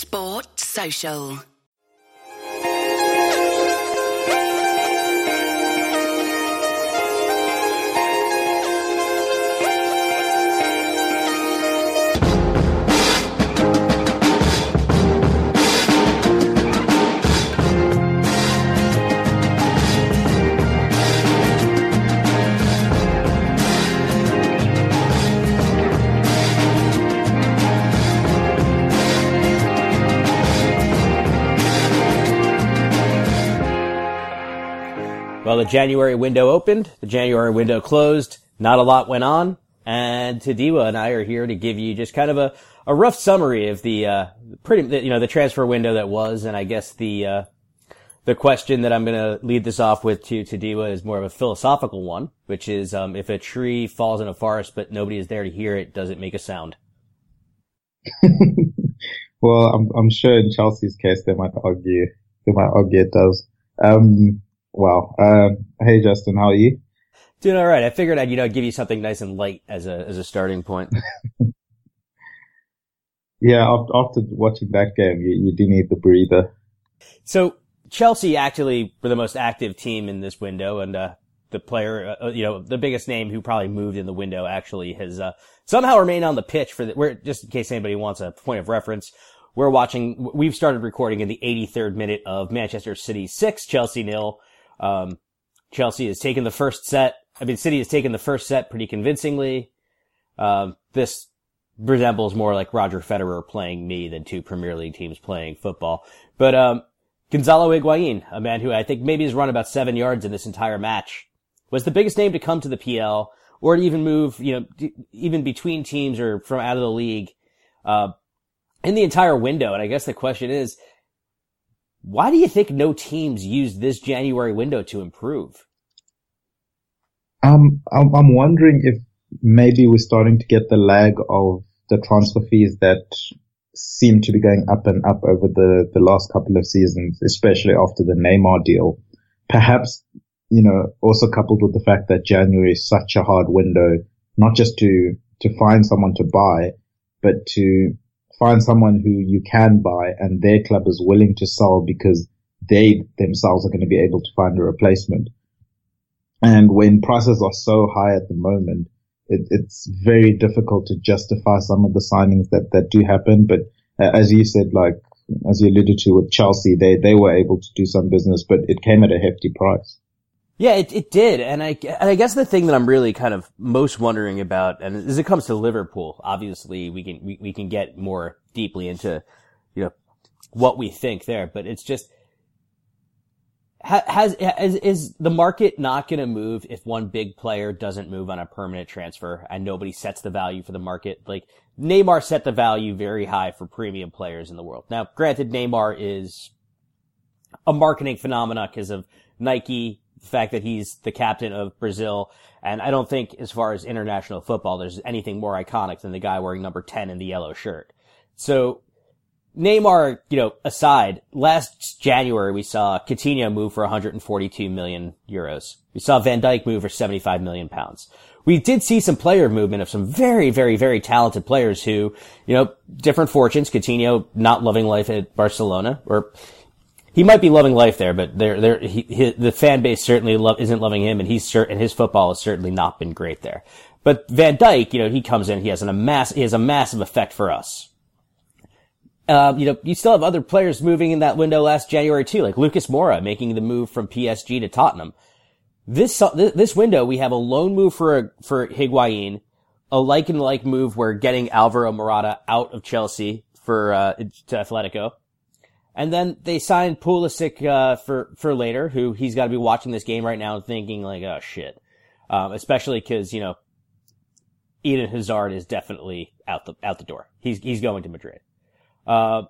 Sport Social. Well, the January window opened, the January window closed, not a lot went on, and Tadiwa and I are here to give you just kind of a, a rough summary of the, uh, pretty, you know, the transfer window that was, and I guess the, uh, the question that I'm going to lead this off with to Tadiwa is more of a philosophical one, which is, um, if a tree falls in a forest but nobody is there to hear it, does it make a sound? well, I'm, I'm sure in Chelsea's case they might argue, they might argue it does. Um, Wow. Uh, hey, Justin, how are you? Doing all right. I figured I'd, you know, give you something nice and light as a, as a starting point. yeah. After watching that game, you, you do need the breather. So Chelsea actually were the most active team in this window and, uh, the player, uh, you know, the biggest name who probably moved in the window actually has, uh, somehow remained on the pitch for the, we're, just in case anybody wants a point of reference. We're watching, we've started recording in the 83rd minute of Manchester City 6, Chelsea nil. Um, Chelsea has taken the first set. I mean, City has taken the first set pretty convincingly. Um, this resembles more like Roger Federer playing me than two Premier League teams playing football. But, um, Gonzalo Higuain, a man who I think maybe has run about seven yards in this entire match, was the biggest name to come to the PL or to even move, you know, even between teams or from out of the league, uh, in the entire window. And I guess the question is, why do you think no teams used this January window to improve? Um, I'm I'm wondering if maybe we're starting to get the lag of the transfer fees that seem to be going up and up over the, the last couple of seasons, especially after the Neymar deal. Perhaps, you know, also coupled with the fact that January is such a hard window, not just to, to find someone to buy, but to find someone who you can buy and their club is willing to sell because they themselves are going to be able to find a replacement. And when prices are so high at the moment, it, it's very difficult to justify some of the signings that, that do happen. But uh, as you said, like, as you alluded to with Chelsea, they, they were able to do some business, but it came at a hefty price. Yeah, it, it did. And I, and I guess the thing that I'm really kind of most wondering about, and as it comes to Liverpool, obviously we can, we, we can get more deeply into, you know, what we think there, but it's just, has, has is the market not going to move if one big player doesn't move on a permanent transfer and nobody sets the value for the market? Like Neymar set the value very high for premium players in the world. Now, granted, Neymar is a marketing phenomenon because of Nike, the fact that he's the captain of Brazil. And I don't think as far as international football, there's anything more iconic than the guy wearing number 10 in the yellow shirt. So Neymar, you know, aside, last January we saw Coutinho move for 142 million euros. We saw Van Dijk move for 75 million pounds. We did see some player movement of some very, very, very talented players who, you know, different fortunes. Coutinho not loving life at Barcelona, or he might be loving life there, but there, there, he, the fan base certainly isn't loving him, and he's and his football has certainly not been great there. But Van Dijk, you know, he comes in, he has an, a mass, he has a massive effect for us. Um, you know, you still have other players moving in that window last January too, like Lucas Moura making the move from PSG to Tottenham. This this window, we have a loan move for a, for Higuain, a like and like move where getting Alvaro Morata out of Chelsea for uh, to Atletico and then they signed Pulisic uh, for for later, who he's got to be watching this game right now and thinking like, oh shit. Um, especially because you know Eden Hazard is definitely out the out the door. He's he's going to Madrid. Uh,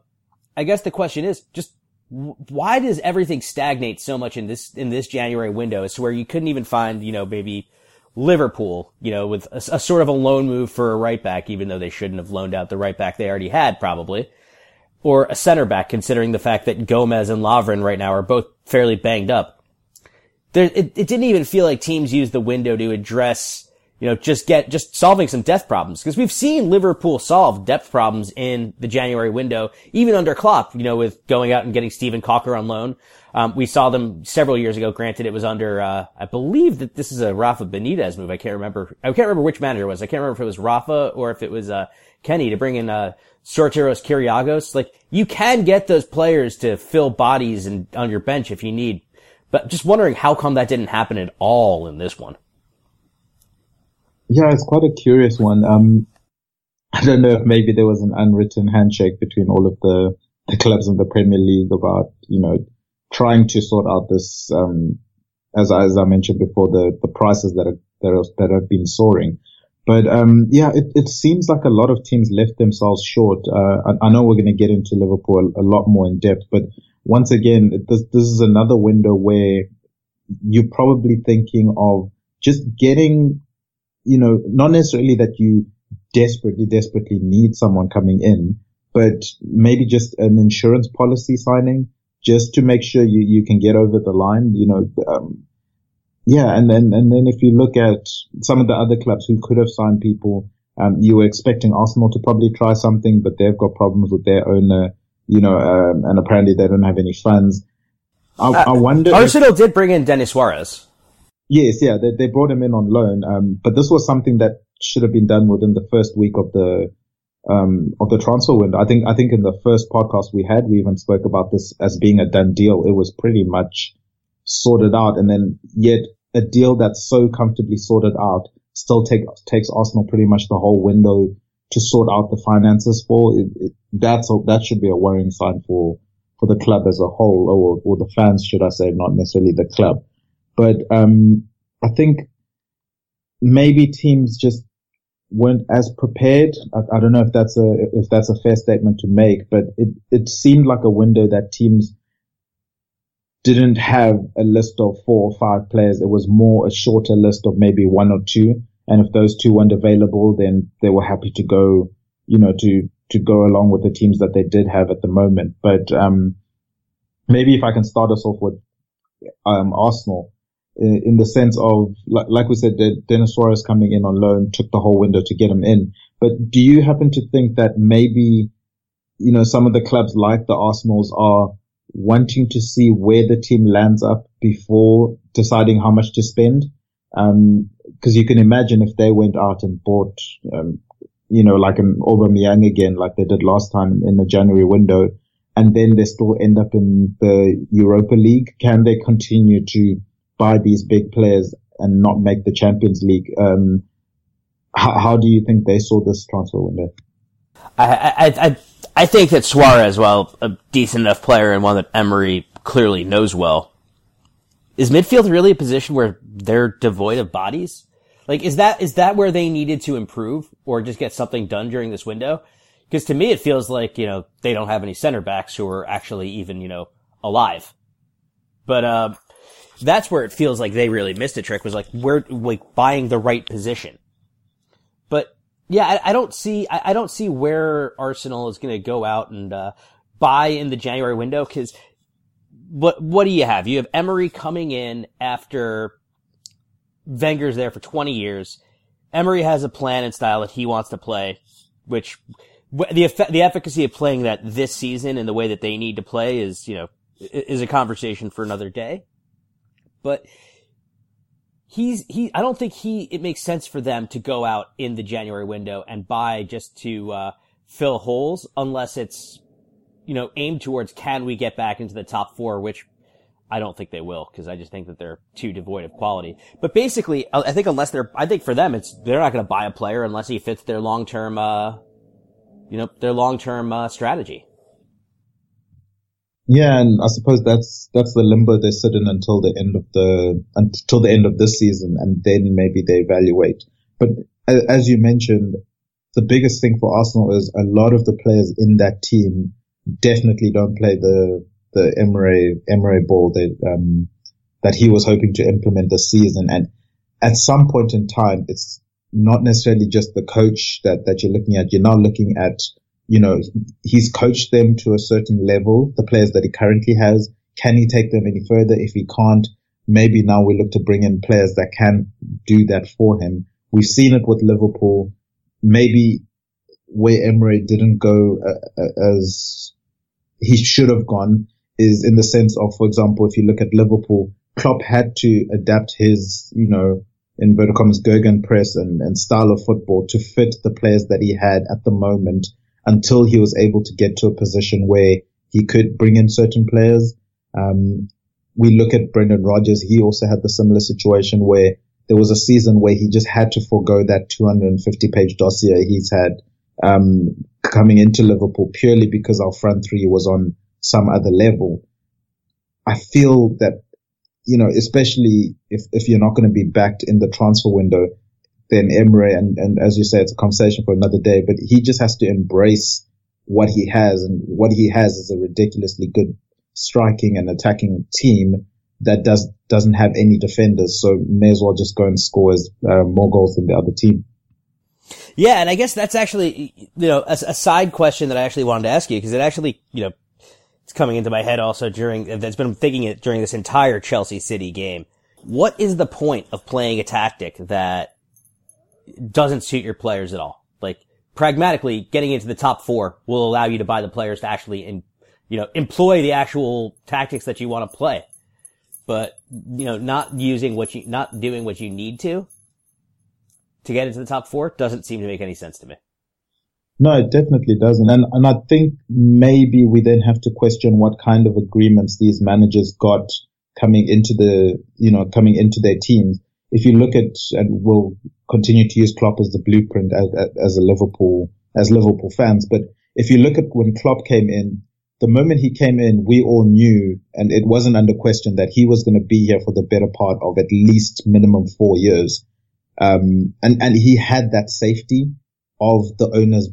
I guess the question is just why does everything stagnate so much in this in this January window? It's where you couldn't even find you know maybe Liverpool, you know, with a, a, sort of a loan move for a right back, even though they shouldn't have loaned out the right back they already had, probably. Or a center back, considering the fact that Gomez and Lovren right now are both fairly banged up. There, it, it didn't even feel like teams used the window to address, you know, just get, just solving some depth problems. Cause we've seen Liverpool solve depth problems in the January window, even under Klopp, you know, with going out and getting Steven Caulker on loan. Um, we saw them several years ago. Granted, it was under, uh, I believe that this is a Rafa Benitez move. I can't remember. I can't remember which manager it was. I can't remember if it was Rafa or if it was, uh, Kenny to bring in, uh, Sotirios Kyrgiakos. Like, you can get those players to fill bodies and on your bench if you need. But just wondering how come that didn't happen at all in this one. Yeah, it's quite a curious one. Um, I don't know if maybe there was an unwritten handshake between all of the, the clubs in the Premier League about, you know, trying to sort out this, um, as, as I mentioned before, the, the prices that are, that, are, that have been soaring. But, um, yeah, it, it seems like a lot of teams left themselves short. Uh, I, I know we're going to get into Liverpool a, a, lot more in depth, but once again, this, this is another window where you're probably thinking of just getting, you know, not necessarily that you desperately, desperately need someone coming in, but maybe just an insurance policy signing just to make sure you, you can get over the line, you know, um, yeah, and then and then if you look at some of the other clubs who could have signed people, um, you were expecting Arsenal to probably try something, but they've got problems with their owner, you know, um, and apparently they don't have any funds. I, uh, I wonder. Arsenal if, did bring in Denis Suarez. Yes, yeah, they, they brought him in on loan, um, but this was something that should have been done within the first week of the um, of the transfer window. I think, I think in the first podcast we had, we even spoke about this as being a done deal. It was pretty much sorted out. And then yet a deal that's so comfortably sorted out still take, takes Arsenal pretty much the whole window to sort out the finances for. It, it, that's a, that should be a worrying sign for, for the club as a whole or, or the fans, should I say, not necessarily the club. But, um, I think maybe teams just weren't as prepared. I, I, don't know if that's a if that's a fair statement to make, but it it seemed like a window that teams didn't have a list of four or five players. It was more a shorter list of maybe one or two. And if those two weren't available, then they were happy to go, you know, to to go along with the teams that they did have at the moment. But um, maybe if I can start us off with um, Arsenal in the sense of, like, like we said, Denis Suarez coming in on loan took the whole window to get him in. But do you happen to think that maybe, you know, some of the clubs like the Arsenals are wanting to see where the team lands up before deciding how much to spend? Um, cause you can imagine if they went out and bought, um, you know, like an Aubameyang again, like they did last time in the January window, and then they still end up in the Europa League. Can they continue to buy these big players and not make the Champions League. Um, how, how, do you think they saw this transfer window? I, I, I, I think that Suarez, while a decent enough player and one that Emery clearly knows well, is midfield really a position where they're devoid of bodies? Like, is that, is that where they needed to improve or just get something done during this window? Because to me, it feels like, you know, they don't have any center backs who are actually even, you know, alive. But, uh, that's where it feels like they really missed a trick was like we're like buying the right position. But yeah, I, I don't see I, I, don't see where Arsenal is going to go out and uh, buy in the January window because what what do you have? You have Emery coming in after Wenger's there for 20 years. Emery has a plan and style that he wants to play, which the the efficacy of playing that this season and the way that they need to play is, you know, is a conversation for another day but he's he I don't think he it makes sense for them to go out in the January window and buy just to uh, fill holes unless it's you know aimed towards can we get back into the top 4 which I don't think they will because I just think that they're too devoid of quality. But basically, I think unless they're, I think for them, it's they're not going to buy a player unless he fits their long term, uh, you know, their long term uh, strategy. Yeah, and I suppose that's that's the limbo they sit in until the end of the until the end of this season, and then maybe they evaluate. But as you mentioned, the biggest thing for Arsenal is a lot of the players in that team definitely don't play the the Emery Emery ball that um, that he was hoping to implement this season. And at some point in time, it's not necessarily just the coach that that you're looking at. You're not looking at you know he's coached them to a certain level. The players that he currently has, can he take them any further? If he can't, maybe now we look to bring in players that can do that for him. We've seen it with Liverpool. Maybe where Emery didn't go uh, uh, as he should have gone is in the sense of, for example, if you look at Liverpool, Klopp had to adapt his, you know, inverted commas, Gegenpress and, and style of football to fit the players that he had at the moment until he was able to get to a position where he could bring in certain players. Um, we look at Brendan Rodgers. He also had the similar situation where there was a season where he just had to forego that 250 page dossier he's had, um, coming into Liverpool purely because our front three was on some other level. I feel that, you know, especially if, if you're not going to be backed in the transfer window, then Emery, and, and as you say, it's a conversation for another day, but he just has to embrace what he has and what he has is a ridiculously good striking and attacking team that does, doesn't have any defenders. So may as well just go and score as, uh, more goals than the other team. Yeah, and I guess that's actually, you know, a, a side question that I actually wanted to ask you because it actually, you know, it's coming into my head also during, that's been thinking it during this entire Chelsea City game. What is the point of playing a tactic that doesn't suit your players at all? Like, pragmatically, getting into the top four will allow you to buy the players to actually, in, you know, employ the actual tactics that you want to play. But, you know, not using what you, not doing what you need to, to get into the top four doesn't seem to make any sense to me. No, it definitely doesn't. And, and I think maybe we then have to question what kind of agreements these managers got coming into the, you know, coming into their teams. If you look at, and we'll continue to use Klopp as the blueprint as, as a Liverpool, as Liverpool fans, but if you look at when Klopp came in, the moment he came in, we all knew, and it wasn't under question that he was going to be here for the better part of at least minimum four years. Um, and, and he had that safety of the owners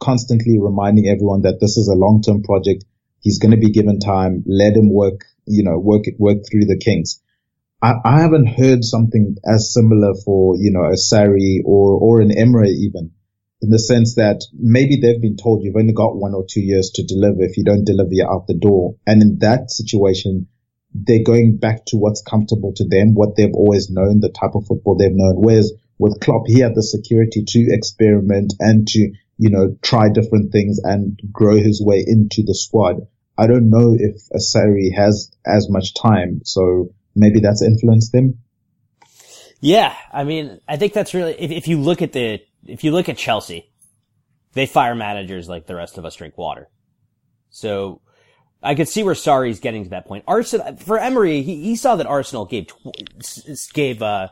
constantly reminding everyone that this is a long-term project. He's going to be given time. Let him work, you know, work, it, work through the kinks. I, I haven't heard something as similar for, you know, a Sarri or, or an Emery even in the sense that maybe they've been told you've only got one or two years to deliver. If you don't deliver, you're out the door. And in that situation, they're going back to what's comfortable to them, what they've always known, the type of football they've known. Whereas with Klopp, he had the security to experiment and to, you know, try different things and grow his way into the squad. I don't know if a Sarri has as much time, so maybe that's influenced him. Yeah, I mean, I think that's really, if, if you look at the, if you look at Chelsea, they fire managers like the rest of us drink water. So, I could see where Sarri's getting to that point. Arsenal, for Emery, he, he saw that Arsenal gave, gave, uh,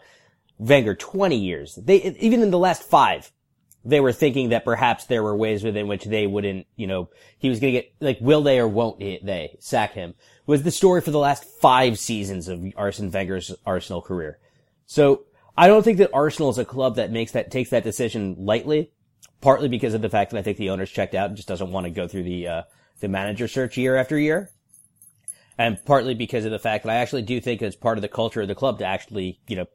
Wenger 20 years. They, even in the last five, they were thinking that perhaps there were ways within which they wouldn't, you know, he was going to get, like, will they or won't they sack him? Was the story for the last five seasons of Arsene Wenger's Arsenal career. So, I don't think that Arsenal is a club that makes that, takes that decision lightly, partly because of the fact that I think the owner's checked out and just doesn't want to go through the, uh, the manager search year after year. And partly because of the fact that I actually do think it's part of the culture of the club to actually, you know,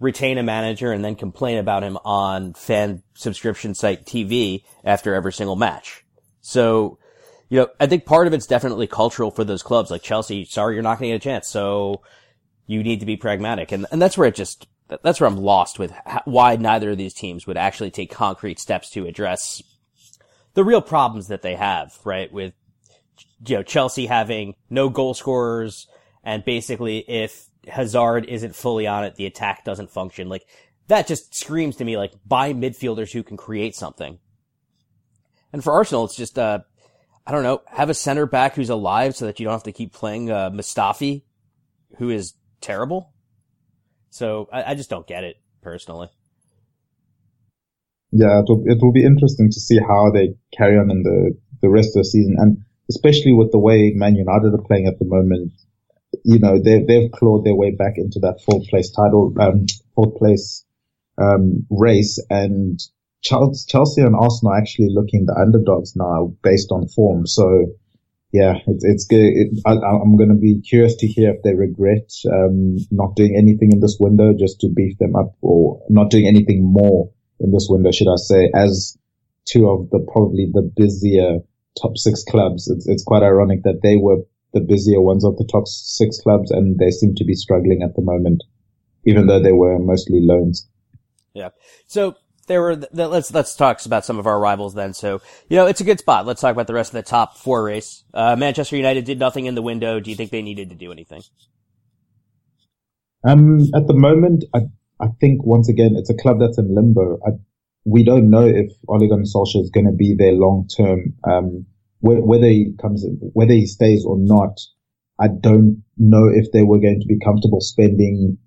retain a manager and then complain about him on fan subscription site TV after every single match. So, you know, I think part of it's definitely cultural for those clubs like Chelsea. Sorry, you're not going to get a chance. So you need to be pragmatic. And, and that's where it just, that's where I'm lost with why neither of these teams would actually take concrete steps to address the real problems that they have, right? With, you know, Chelsea having no goal scorers and basically if Hazard isn't fully on it, the attack doesn't function. Like that just screams to me like buy midfielders who can create something. And for Arsenal, it's just uh, I don't know, have a center back who's alive so that you don't have to keep playing uh, Mustafi, who is terrible. So I, I just don't get it personally. Yeah, it will, it will be interesting to see how they carry on in the, the rest of the season. And especially with the way Man United are playing at the moment, you know, they've, they've clawed their way back into that fourth place title, um, fourth place, um, race and Chelsea and Arsenal are actually looking the underdogs now based on form. So yeah, it's, it's good. It, I, am going to be curious to hear if they regret, um, not doing anything in this window just to beef them up or not doing anything more in this window, should I say, as two of the probably the busier top six clubs. It's, it's quite ironic that they were the busier ones of the top six clubs and they seem to be struggling at the moment, even though they were mostly loans. Yeah. So there were, let's, let's talk about some of our rivals then. So, you know, it's a good spot. Let's talk about the rest of the top four race. Uh, Manchester United did nothing in the window. Do you think they needed to do anything? Um, at the moment, I, I think once again, it's a club that's in limbo. I, we don't know if Ole Gunnar Solskjaer is going to be there long term. Um, whether he comes, whether he stays or not, I don't know if they were going to be comfortable spending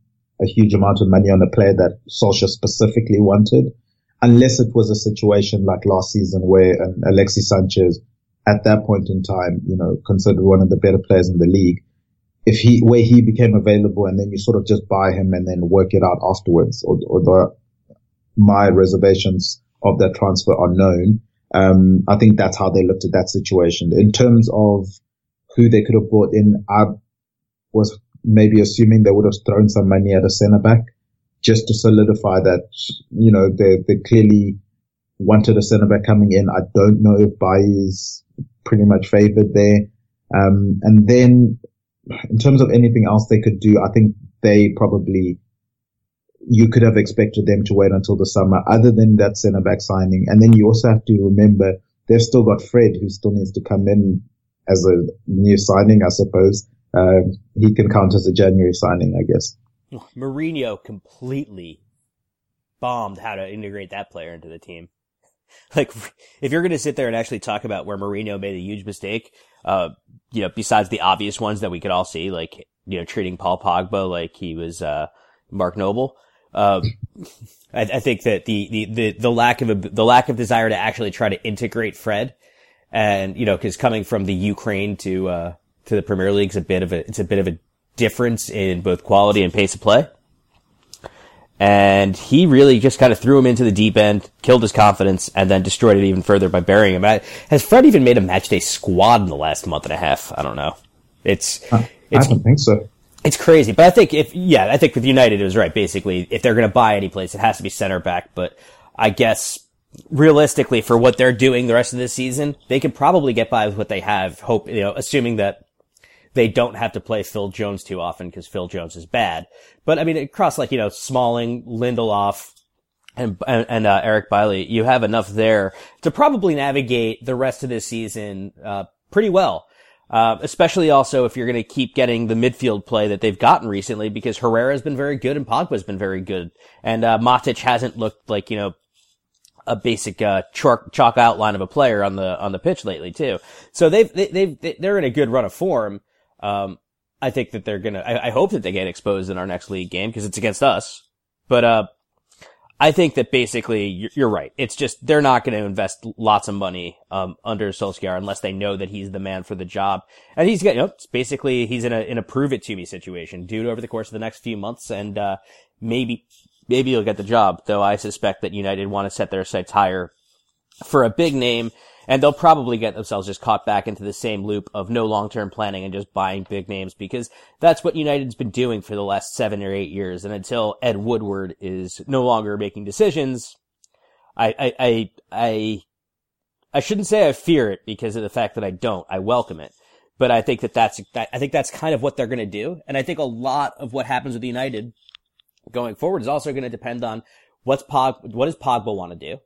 a huge amount of money on a player that Solskjaer specifically wanted, unless it was a situation like last season where um, Alexis Sanchez, at that point in time, you know, considered one of the better players in the league. If he, where he became available and then you sort of just buy him and then work it out afterwards, or, or the, my reservations of that transfer are known. Um, I think that's how they looked at that situation. In terms of who they could have brought in, I was maybe assuming they would have thrown some money at a centre back just to solidify that, you know, they, they clearly wanted a centre back coming in. I don't know if Bailly is pretty much favoured there. Um, and then in terms of anything else they could do, I think they probably you could have expected them to wait until the summer, other than that centre back signing. And then you also have to remember they've still got Fred, who still needs to come in as a new signing, I suppose. Um, he can count as a January signing, I guess. Mourinho completely bombed how to integrate that player into the team. Like, if you're going to sit there and actually talk about where Mourinho made a huge mistake, uh, you know, besides the obvious ones that we could all see, like, you know, treating Paul Pogba like he was, uh, Mark Noble, um, I, I, think that the, the, the, the lack of a, the lack of desire to actually try to integrate Fred and, you know, cause coming from the Ukraine to, uh, to the Premier League is a bit of a, it's a bit of a difference in both quality and pace of play. And he really just kind of threw him into the deep end, killed his confidence, and then destroyed it even further by burying him. Has Fred even made a matchday squad in the last month and a half? I don't know. It's, it's, I don't think so. It's crazy, but I think if yeah, I think with United it was right. Basically, if they're going to buy any place, it has to be center back. But I guess realistically, for what they're doing the rest of this season, they could probably get by with what they have. Hope you know, assuming that they don't have to play Phil Jones too often because Phil Jones is bad. But I mean, across like you know Smalling, Lindelof, and and, uh, Eric Bailly, you have enough there to probably navigate the rest of this season uh, pretty well. Uh, especially also if you're going to keep getting the midfield play that they've gotten recently because Herrera has been very good and Pogba's been very good. And, uh, Matic hasn't looked like, you know, a basic, uh, chalk, chalk outline of a player on the, on the pitch lately too. So they've, they, they've, they're in a good run of form. Um, I think that they're gonna, I, I hope that they get exposed in our next league game because it's against us. But, uh, I think that basically you're, you're right. It's just they're not going to invest lots of money um, under Solskjaer unless they know that he's the man for the job. And he's got, you know, basically he's in a in a prove it to me situation. It over the course of the next few months, and uh, maybe maybe you'll get the job. Though I suspect that United want to set their sights higher for a big name and they'll probably get themselves just caught back into the same loop of no long-term planning and just buying big names because that's what United's been doing for the last seven or eight years. And until Ed Woodward is no longer making decisions, I, I, I, I, I shouldn't say I fear it because of the fact that I don't. I welcome it. But I think that that's, I think that's kind of what they're going to do. And I think a lot of what happens with United going forward is also going to depend on what's Pog, what does Pogba want to do?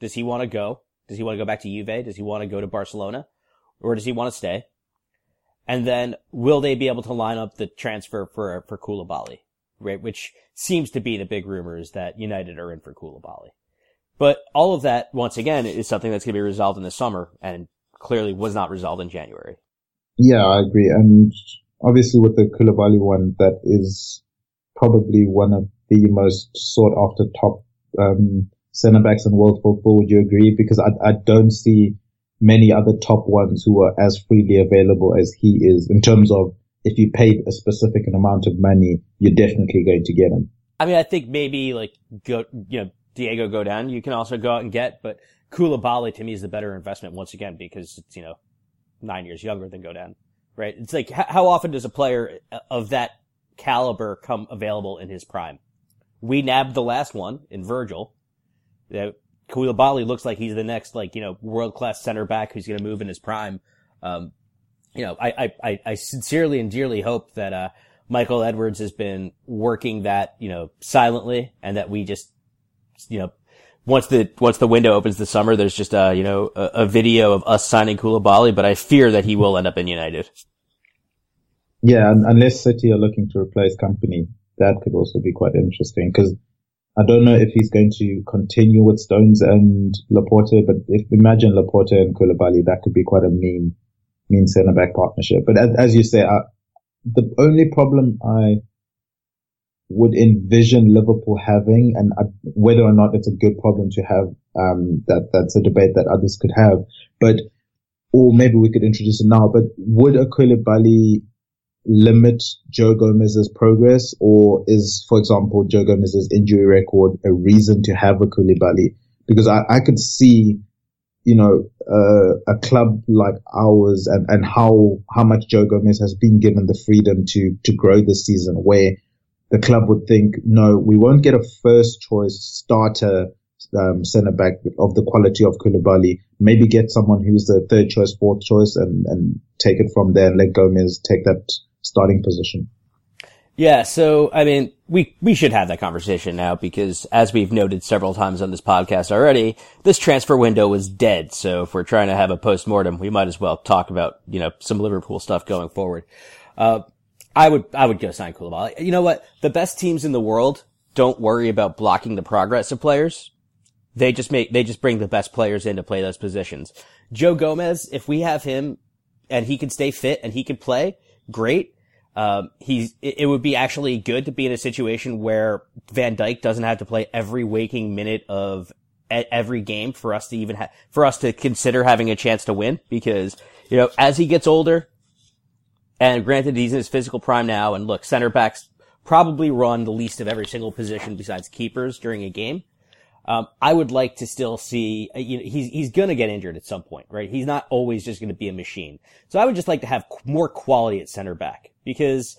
Does he want to go? Does he want to go back to Juve? Does he want to go to Barcelona? Or does he want to stay? And then will they be able to line up the transfer for, for Koulibaly? Right? Which seems to be the big rumors that United are in for Koulibaly. But all of that, once again, is something that's going to be resolved in the summer and clearly was not resolved in January. Yeah, I agree. And obviously with the Koulibaly one, that is probably one of the most sought after top, um, centre backs in world football. Would you agree? Because I, I don't see many other top ones who are as freely available as he is in terms of if you paid a specific amount of money, you're definitely going to get him. I mean, I think maybe like go, you know, Diego Godin. You can also go out and get, but Koulibaly to me is the better investment once again because it's you know nine years younger than Godin, right? It's like how often does a player of that caliber come available in his prime? We nabbed the last one in Virgil. That Koulibaly looks like he's the next like you know world class center back who's going to move in his prime. Um, you know, I, I, I sincerely and dearly hope that, uh, Michael Edwards has been working that, you know, silently and that we just, you know, once the, once the window opens this summer, there's just a, you know, a, a video of us signing Koulibaly, but I fear that he will end up in United. Yeah, unless City are looking to replace Kompany, that could also be quite interesting because I don't know if he's going to continue with Stones and Laporte, but if imagine Laporte and Koulibaly, that could be quite a mean mean centre back partnership. But as, as you say, I, the only problem I would envision Liverpool having, and I, whether or not it's a good problem to have, um, that that's a debate that others could have. But or maybe we could introduce it now. But would a Koulibaly limit Joe Gomez's progress, or is, for example, Joe Gomez's injury record a reason to have a Koulibaly? Because I, I could see you know, uh, a club like ours and, and how, how much Joe Gomez has been given the freedom to, to grow this season where the club would think, no, we won't get a first choice starter, um, centre back of the quality of Koulibaly. Maybe get someone who's the third choice, fourth choice and, and take it from there and let Gomez take that starting position. Yeah, so I mean, we we should have that conversation now because, as we've noted several times on this podcast already, this transfer window was dead. So if we're trying to have a post mortem, we might as well talk about you know some Liverpool stuff going forward. Uh, I would I would go sign Koulibaly. You know what? The best teams in the world don't worry about blocking the progress of players. They just make they just bring the best players in to play those positions. Joe Gomez, if we have him and he can stay fit and he can play, great um, he's, it, would be actually good to be in a situation where Van Dijk doesn't have to play every waking minute of every game for us to even have, for us to consider having a chance to win because, you know, as he gets older, and granted he's in his physical prime now, and look, center backs probably run the least of every single position besides keepers during a game. Um, I would like to still see, uh, you know, he's, he's gonna get injured at some point, right? He's not always just gonna be a machine. So I would just like to have more quality at center back because,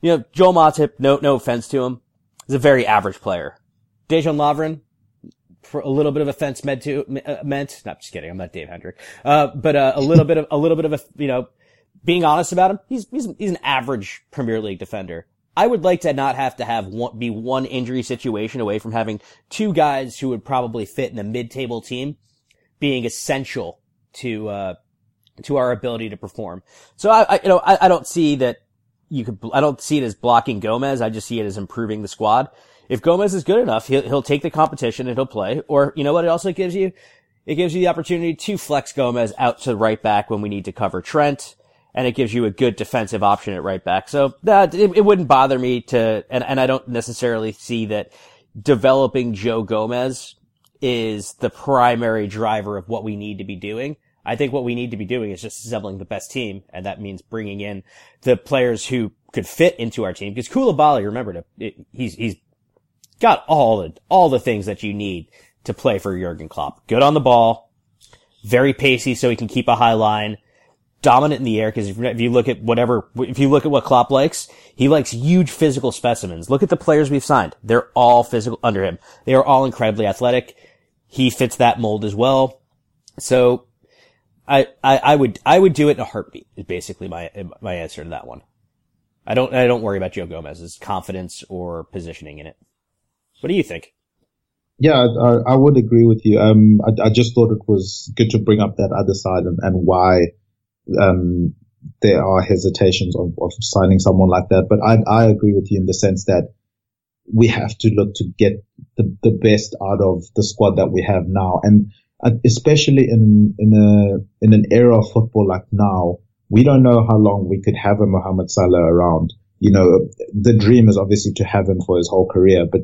you know, Joel Matip, no, no offense to him, is a very average player. Dejan Lovren, for a little bit of offense meant to, uh, meant, not just kidding, I'm not Dave Hendrick, uh, but, uh, a little bit of, a little bit of a, you know, being honest about him, he's, he's, he's an average Premier League defender. I would like to not have to have one, be one injury situation away from having two guys who would probably fit in a mid-table team being essential to, uh, to our ability to perform. So I, I you know, I, I don't see that you could, I don't see it as blocking Gomez. I just see it as improving the squad. If Gomez is good enough, he'll, he'll take the competition and he'll play. Or, you know what it also gives you? It gives you the opportunity to flex Gomez out to right back when we need to cover Trent and it gives you a good defensive option at right back. So that it, it, wouldn't bother me to, and, and I don't necessarily see that developing Joe Gomez is the primary driver of what we need to be doing. I think what we need to be doing is just assembling the best team, and that means bringing in the players who could fit into our team. Because Koulibaly, remember, he's he's got all the all the things that you need to play for Jurgen Klopp. Good on the ball, very pacey, so he can keep a high line dominant in the air because if, if, you look at whatever, if you look at what Klopp likes, he likes huge physical specimens. Look at the players we've signed. They're all physical under him. They are all incredibly athletic. He fits that mold as well. So I, I, I would, I would do it in a heartbeat is basically my, my answer to that one. I don't, I don't worry about Joe Gomez's confidence or positioning in it. What do you think? Yeah, I, I would agree with you. Um, I, I, just thought it was good to bring up that other side and, and why um, there are hesitations of, of signing someone like that. But I, I agree with you in the sense that we have to look to get the, the best out of the squad that we have now. And especially in, in a, in an era of football like now, we don't know how long we could have a Mohamed Salah around. You know, the dream is obviously to have him for his whole career, but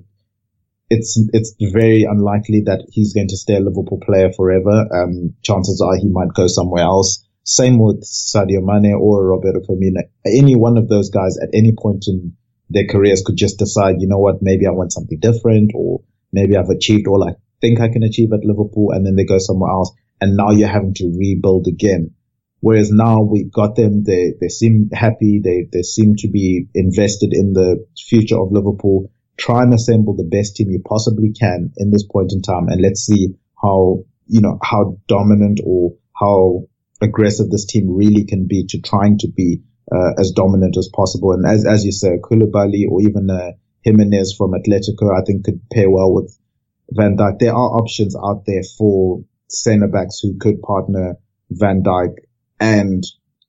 it's it's very unlikely that he's going to stay a Liverpool player forever. Um, chances are he might go somewhere else. Same with Sadio Mane or Roberto Firmino. Any one of those guys at any point in, their careers could just decide, you know what, maybe I want something different or maybe I've achieved all I think I can achieve at Liverpool and then they go somewhere else. And now you're having to rebuild again. Whereas now we got them, they, they seem happy. They, they seem to be invested in the future of Liverpool. Try and assemble the best team you possibly can in this point in time. And let's see how, you know, how dominant or how aggressive this team really can be to trying to be uh, as dominant as possible. And as, as you say, Koulibaly or even uh, Gimenez from Atletico, I think could pair well with Van Dijk. There are options out there for centre backs who could partner Van Dijk and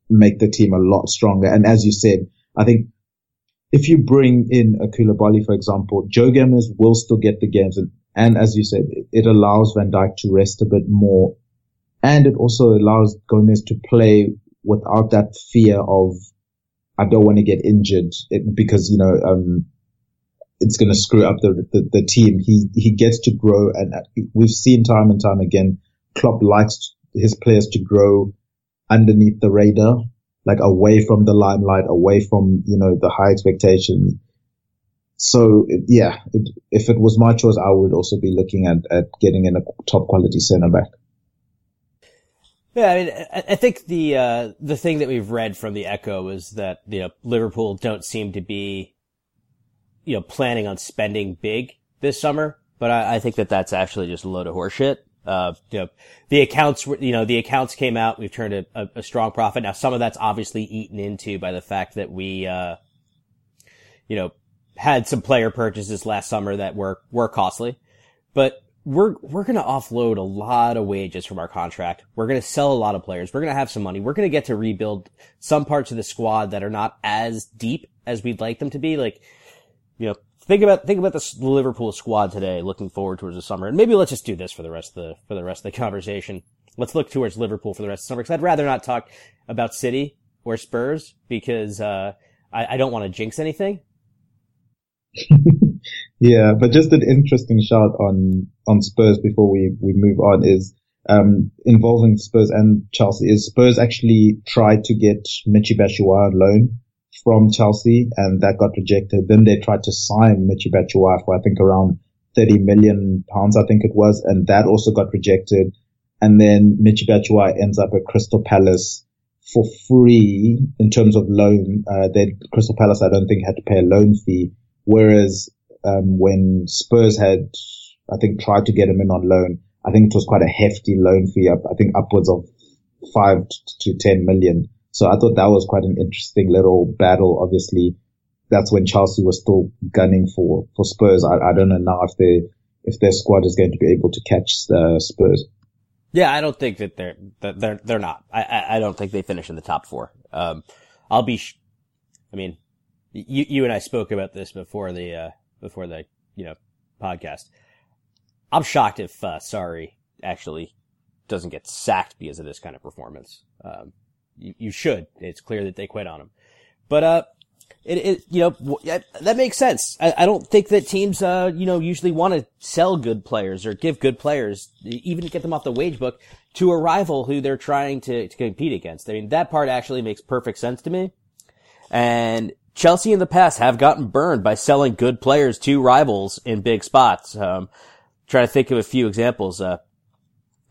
make the team a lot stronger. And as you said, I think if you bring in a Koulibaly, for example, Joe Gomez will still get the games. And, and as you said, it allows Van Dyke to rest a bit more. And it also allows Gomez to play without that fear of, I don't want to get injured it, because, you know, um, it's going to screw up the, the, the team. He, he gets to grow and we've seen time and time again, Klopp likes his players to grow underneath the radar, like away from the limelight, away from, you know, the high expectations. So yeah, it, if it was my choice, I would also be looking at, at getting in a top quality center back. Yeah, I mean, I think the uh, the thing that we've read from the Echo is that you know Liverpool don't seem to be, you know, planning on spending big this summer. But I, I think that that's actually just a load of horseshit. Uh, you know, the accounts were, you know, the accounts came out. We've turned a, a, a, strong profit. Now, some of that's obviously eaten into by the fact that we, uh, you know, had some player purchases last summer that were, were costly, but we're, we're going to offload a lot of wages from our contract. We're going to sell a lot of players. We're going to have some money. We're going to get to rebuild some parts of the squad that are not as deep as we'd like them to be. Like, you know, think about think about the Liverpool squad today, looking forward towards the summer, and maybe let's just do this for the rest of the for the rest of the conversation. Let's look towards Liverpool for the rest of the summer because I'd rather not talk about City or Spurs because uh, I, I don't want to jinx anything. yeah, but just an interesting shot on on Spurs before we we move on is um, involving Spurs and Chelsea is Spurs actually tried to get Michy Batshuayi on loan from Chelsea and that got rejected. Then they tried to sign Michy Batshuayi for I think around 30 million pounds, I think it was, and that also got rejected. And then Michy Batshuayi ends up at Crystal Palace for free in terms of loan. Uh, they, Crystal Palace, I don't think had to pay a loan fee. Whereas, um, when Spurs had, I think tried to get him in on loan, I think it was quite a hefty loan fee I think upwards of five to 10 million. So I thought that was quite an interesting little battle. Obviously, that's when Chelsea was still gunning for, for Spurs. I, I don't know now if they, if their squad is going to be able to catch the Spurs. Yeah, I don't think that they're, that they're, they're not. I, I, don't think they finish in the top four. Um, I'll be, sh- I mean, you, you and I spoke about this before the, uh, before the, you know, podcast. I'm shocked if, uh, Sarri actually doesn't get sacked because of this kind of performance. Um, you, you should. It's clear that they quit on him. But, uh, it, it, you know, that makes sense. I, I don't think that teams, uh, you know, usually want to sell good players or give good players, even to get them off the wage book, to a rival who they're trying to, to compete against. I mean, that part actually makes perfect sense to me. And Chelsea in the past have gotten burned by selling good players to rivals in big spots. Um, try to think of a few examples. Uh,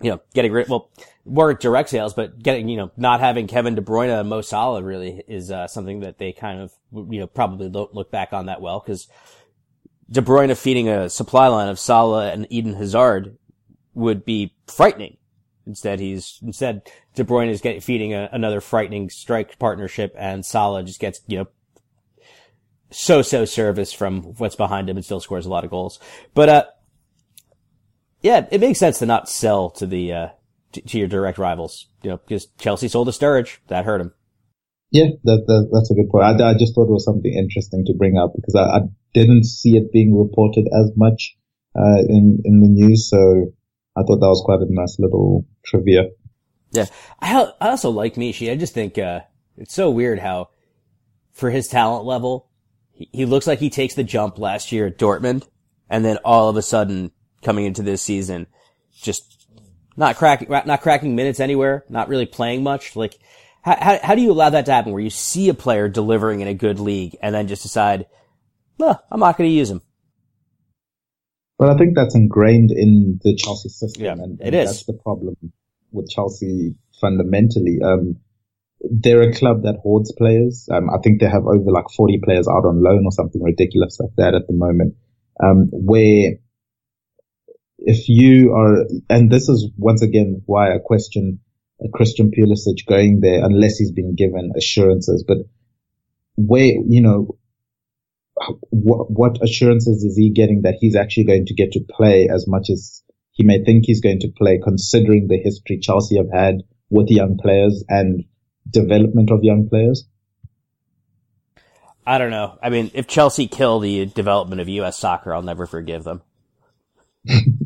you know, getting rid, well, more direct sales, but getting, you know, not having Kevin De Bruyne and Mo Salah really is, uh, something that they kind of, you know, probably don't look back on that well because De Bruyne feeding a supply line of Salah and Eden Hazard would be frightening. Instead, he's, instead, De Bruyne is getting, feeding a, another frightening strike partnership and Salah just gets, you know, so-so service from what's behind him and still scores a lot of goals. But, uh, yeah, it makes sense to not sell to the, uh, to, to your direct rivals. You know, because Chelsea sold to Sturridge, that hurt him. Yeah, that, that that's a good point. I, I, just thought it was something interesting to bring up because I, I didn't see it being reported as much uh, in in the news, so I thought that was quite a nice little trivia. Yeah, I I also like Michy. I just think uh, it's so weird how, for his talent level, he, he looks like he takes the jump last year at Dortmund, and then all of a sudden coming into this season, just not cracking, not cracking minutes anywhere, not really playing much. Like, how, how, how do you allow that to happen where you see a player delivering in a good league and then just decide, no, I'm not going to use him. But I think that's ingrained in the Chelsea system, Yeah, and, and is. that's the problem with Chelsea fundamentally. Um, they're a club that hoards players. Um, I think they have over like 40 players out on loan or something ridiculous like that at the moment. Um, where if you are, and this is once again why I question a Christian Pulisic going there unless he's been given assurances, but where, you know, what, what assurances is he getting that he's actually going to get to play as much as he may think he's going to play, considering the history Chelsea have had with young players and development of young players? I don't know. I mean, if Chelsea kill the development of U.S. soccer, I'll never forgive them.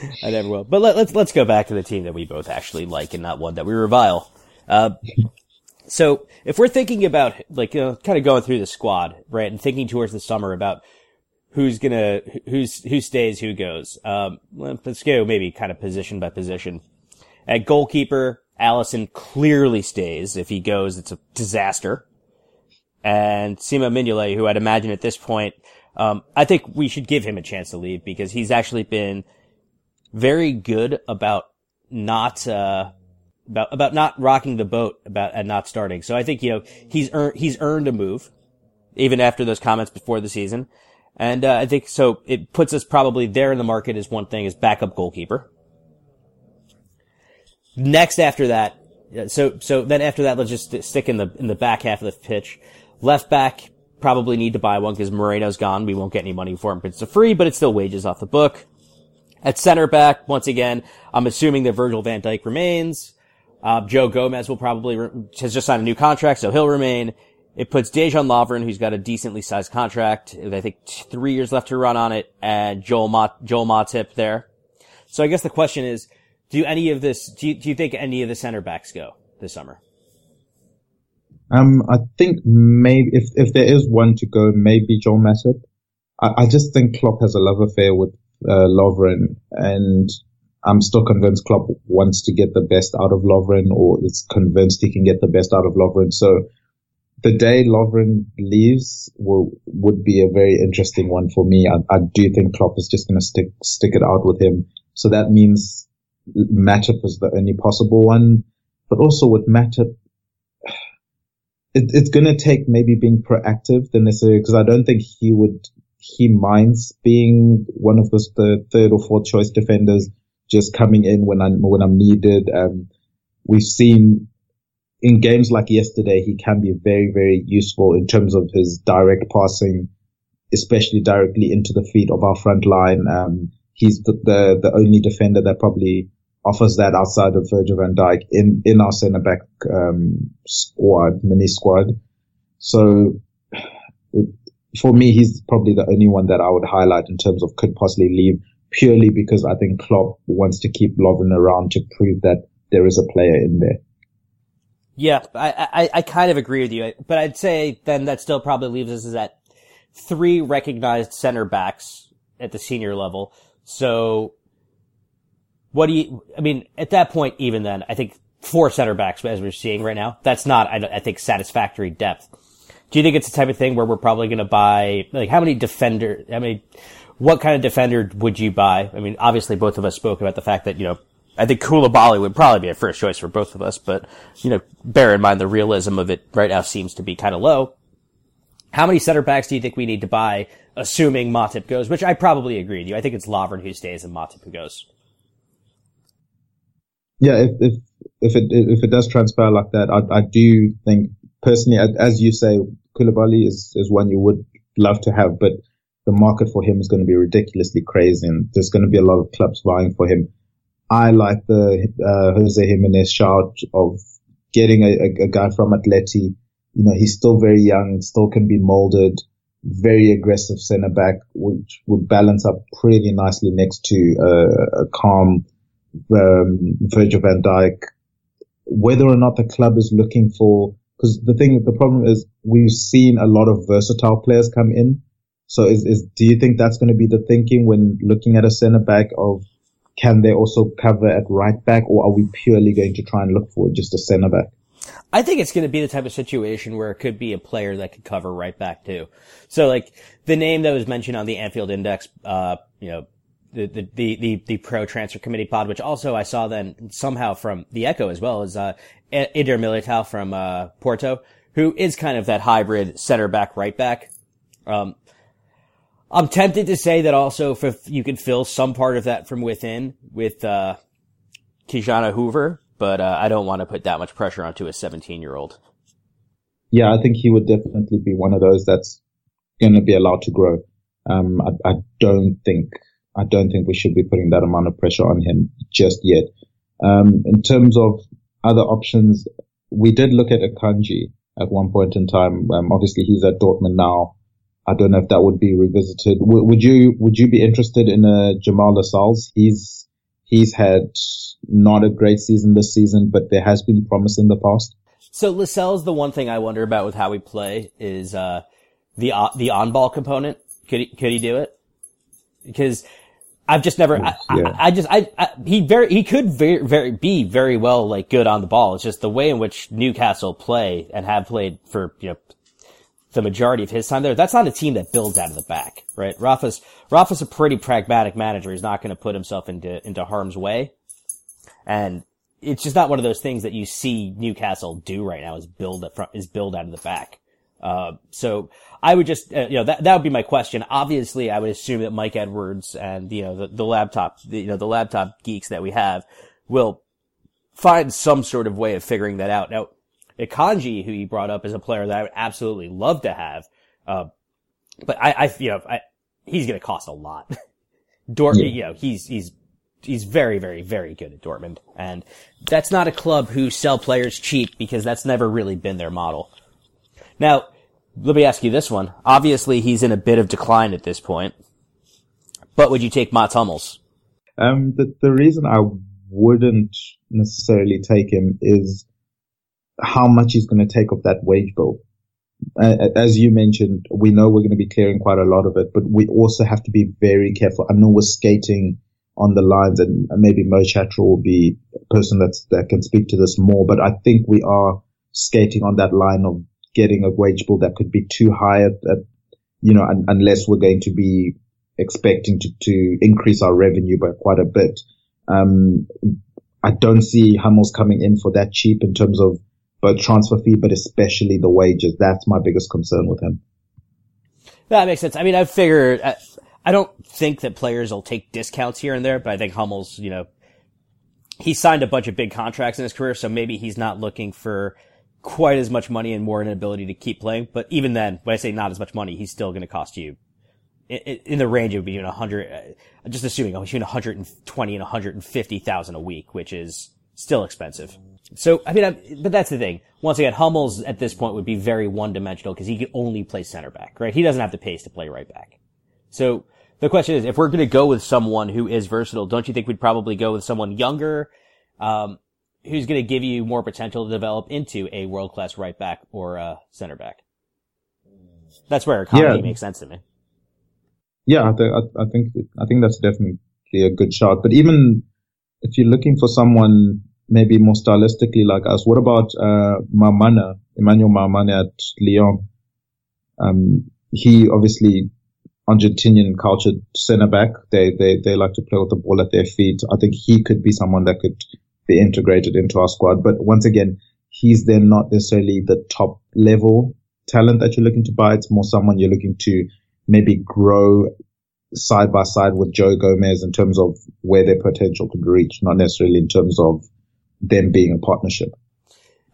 I never will. But let, let's let's go back to the team that we both actually like and not one that we revile. Uh, so if we're thinking about like you know, kind of going through the squad, right, and thinking towards the summer about who's gonna who's who stays, who goes. Um, let's go maybe kind of position by position. At goalkeeper, Alisson clearly stays. If he goes, it's a disaster. And Simon Mignolet, who I'd imagine at this point, um, I think we should give him a chance to leave because he's actually been very good about not, uh, about, about not rocking the boat about, and not starting. So I think, you know, he's earned, he's earned a move even after those comments before the season. And, uh, I think so it puts us probably there in the market is one thing as backup goalkeeper. Next after that, so, so then after that, let's just stick in the, in the back half of the pitch. Left back, probably need to buy one because Moreno's gone. We won't get any money for him. It's a free, but it's still wages off the book. At center back, once again, I'm assuming that Virgil van Dijk remains. Uh, Joe Gomez will probably, re- has just signed a new contract, so he'll remain. It puts Dejan Lovren, who's got a decently sized contract, I think three years left to run on it, and Joel Mot- Joel Matip there. So I guess the question is, do any of this, do you, do you think any of the center backs go this summer? Um, I think maybe if, if there is one to go, maybe Joel Matip. I, I just think Klopp has a love affair with, uh, Lovren and I'm still convinced Klopp wants to get the best out of Lovren or is convinced he can get the best out of Lovren. So the day Lovren leaves will, would be a very interesting one for me. I, I do think Klopp is just going to stick, stick it out with him. So that means Matip is the only possible one. But also with Matip, it, it's going to take maybe being proactive than necessary because I don't think he would, he minds being one of the third or fourth choice defenders just coming in when I'm, when I'm needed. Um, we've seen in games like yesterday, he can be very, very useful in terms of his direct passing, especially directly into the feet of our front line. Um, he's the, the, the only defender that probably offers that outside of Virgil van Dijk in, in our centre back, um, squad, mini squad. So for me, he's probably the only one that I would highlight in terms of could possibly leave purely because I think Klopp wants to keep Lovren around to prove that there is a player in there. Yeah, I, I, I kind of agree with you, but I'd say then that still probably leaves us at three recognized center backs at the senior level. So what do you, I mean, at that point, even then, I think four center backs as we're seeing right now, that's not, I, I think, satisfactory depth. Do you think it's the type of thing where we're probably going to buy, like, how many defender, I mean, what kind of defender would you buy? I mean, obviously both of us spoke about the fact that, you know, I think Koulibaly would probably be a first choice for both of us, but, you know, bear in mind the realism of it right now seems to be kind of low. How many center backs do you think we need to buy, assuming Matip goes? Which I probably agree with you. I think it's Lovren who stays and Matip who goes. Yeah, if if if it if it does transpire like that, I I do think personally, as you say, Koulibaly is is one you would love to have, but the market for him is going to be ridiculously crazy, and there's going to be a lot of clubs vying for him. I like the uh, Jose Gimenez shout of getting a, a, guy from Atleti. You know, he's still very young, still can be molded, very aggressive center back, which would balance up pretty nicely next to uh, a calm um, Virgil van Dijk. Whether or not the club is looking for, because the thing, the problem is we've seen a lot of versatile players come in. So is, is do you think that's going to be the thinking when looking at a center back of can they also cover at right back or are we purely going to try and look for just a center back? I think it's going to be the type of situation where it could be a player that could cover right back too. So like the name that was mentioned on the Anfield Index, uh, you know, the, the, the, the, pro transfer committee pod, which also I saw then somehow from the Echo as well as, uh, Eder Militao from, uh, Porto, who is kind of that hybrid center back, right back. Um, I'm tempted to say that also if you could fill some part of that from within with, uh, Ki-Jana Hoever, but, uh, I don't want to put that much pressure onto a 17 year old. Yeah, I think he would definitely be one of those that's going to be allowed to grow. Um, I, I don't think I don't think we should be putting that amount of pressure on him just yet. Um, in terms of other options, we did look at Akanji at one point in time. Um, obviously he's at Dortmund now. I don't know if that would be revisited. W- would you, would you be interested in a Jamal Lascelles? He's, he's had not a great season this season, but there has been promise in the past. So Lascelles, the one thing I wonder about with how we play is, uh, the, uh, the on-ball component. Could he, could he do it? Because I've just never, I, yeah. I, I, just, I, I, he very, he could very, very, be very well, like, good on the ball. It's just the way in which Newcastle play and have played for, you know, the majority of his time there. That's not a team that builds out of the back, right? Rafa's, Rafa's a pretty pragmatic manager. He's not going to put himself into, into harm's way. And it's just not one of those things that you see Newcastle do right now is build, it from, is build out of the back. Uh, so I would just, uh, you know, that, that would be my question. Obviously, I would assume that Mike Edwards and, you know, the, the laptop, the, you know, the laptop geeks that we have will find some sort of way of figuring that out. Now, Akanji, who you brought up, is a player that I would absolutely love to have. Uh, but I, I, you know, I, he's going to cost a lot. Dortmund, yeah. you know, he's, he's, he's very, very, very good at Dortmund. And that's not a club who sell players cheap because that's never really been their model. Now, let me ask you this one. Obviously, he's in a bit of decline at this point. But would you take Mats Hummels? Um, the, the reason I wouldn't necessarily take him is how much he's going to take of that wage bill. As you mentioned, we know we're going to be clearing quite a lot of it, but we also have to be very careful. I know we're skating on the lines and maybe Mo Chatra will be a person that's, that can speak to this more, but I think we are skating on that line of getting a wage bill that could be too high at, at you know, un- unless we're going to be expecting to, to increase our revenue by quite a bit. Um, I don't see Hummels coming in for that cheap in terms of both transfer fee, but especially the wages. That's my biggest concern with him. That makes sense. I mean, I figure, I, I don't think that players will take discounts here and there, but I think Hummels, you know, he signed a bunch of big contracts in his career, so maybe he's not looking for quite as much money and more inability to keep playing. But even then, when I say not as much money, he's still going to cost you in, the range of between 100, uh, just assuming between 120 and 150,000 a week, which is still expensive. So, I mean, I, but that's the thing. Once again, Hummels at this point would be very one dimensional because he could only play center back, right? He doesn't have the pace to play right back. So the question is, if we're going to go with someone who is versatile, don't you think we'd probably go with someone younger, um, who's going to give you more potential to develop into a world class right back or a center back. That's where economy yeah. makes sense to me. Yeah, I, th- I, think I think that's definitely a good shot. But even if you're looking for someone maybe more stylistically like us, what about uh, Mammana, Emmanuel Mammana at Lyon? Um, he obviously Argentinian cultured center back. They they they like to play with the ball at their feet. I think he could be someone that could be integrated into our squad. But once again, he's then not necessarily the top level talent that you're looking to buy. It's more someone you're looking to maybe grow side by side with Joe Gomez in terms of where their potential could reach, not necessarily in terms of them being a partnership.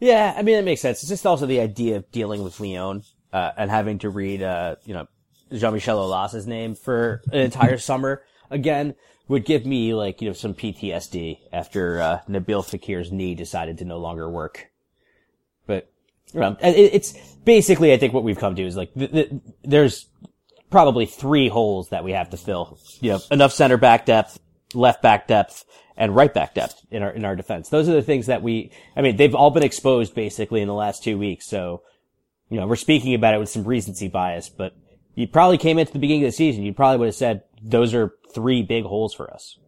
Yeah, I mean, it makes sense. It's just also the idea of dealing with Lyon uh, and having to read, uh, you know, Jean-Michel Aulas's name for an entire summer again would give me like, you know, some PTSD after, uh, Nabil Fekir's knee decided to no longer work. But, um, it's basically, I think what we've come to is like, th- th- there's probably three holes that we have to fill. You know, enough center back depth, left back depth, and right back depth in our, in our defense. Those are the things that we, I mean, they've all been exposed basically in the last two weeks. So, you know, we're speaking about it with some recency bias, but you probably came into the beginning of the season, you probably would have said those are three big holes for us.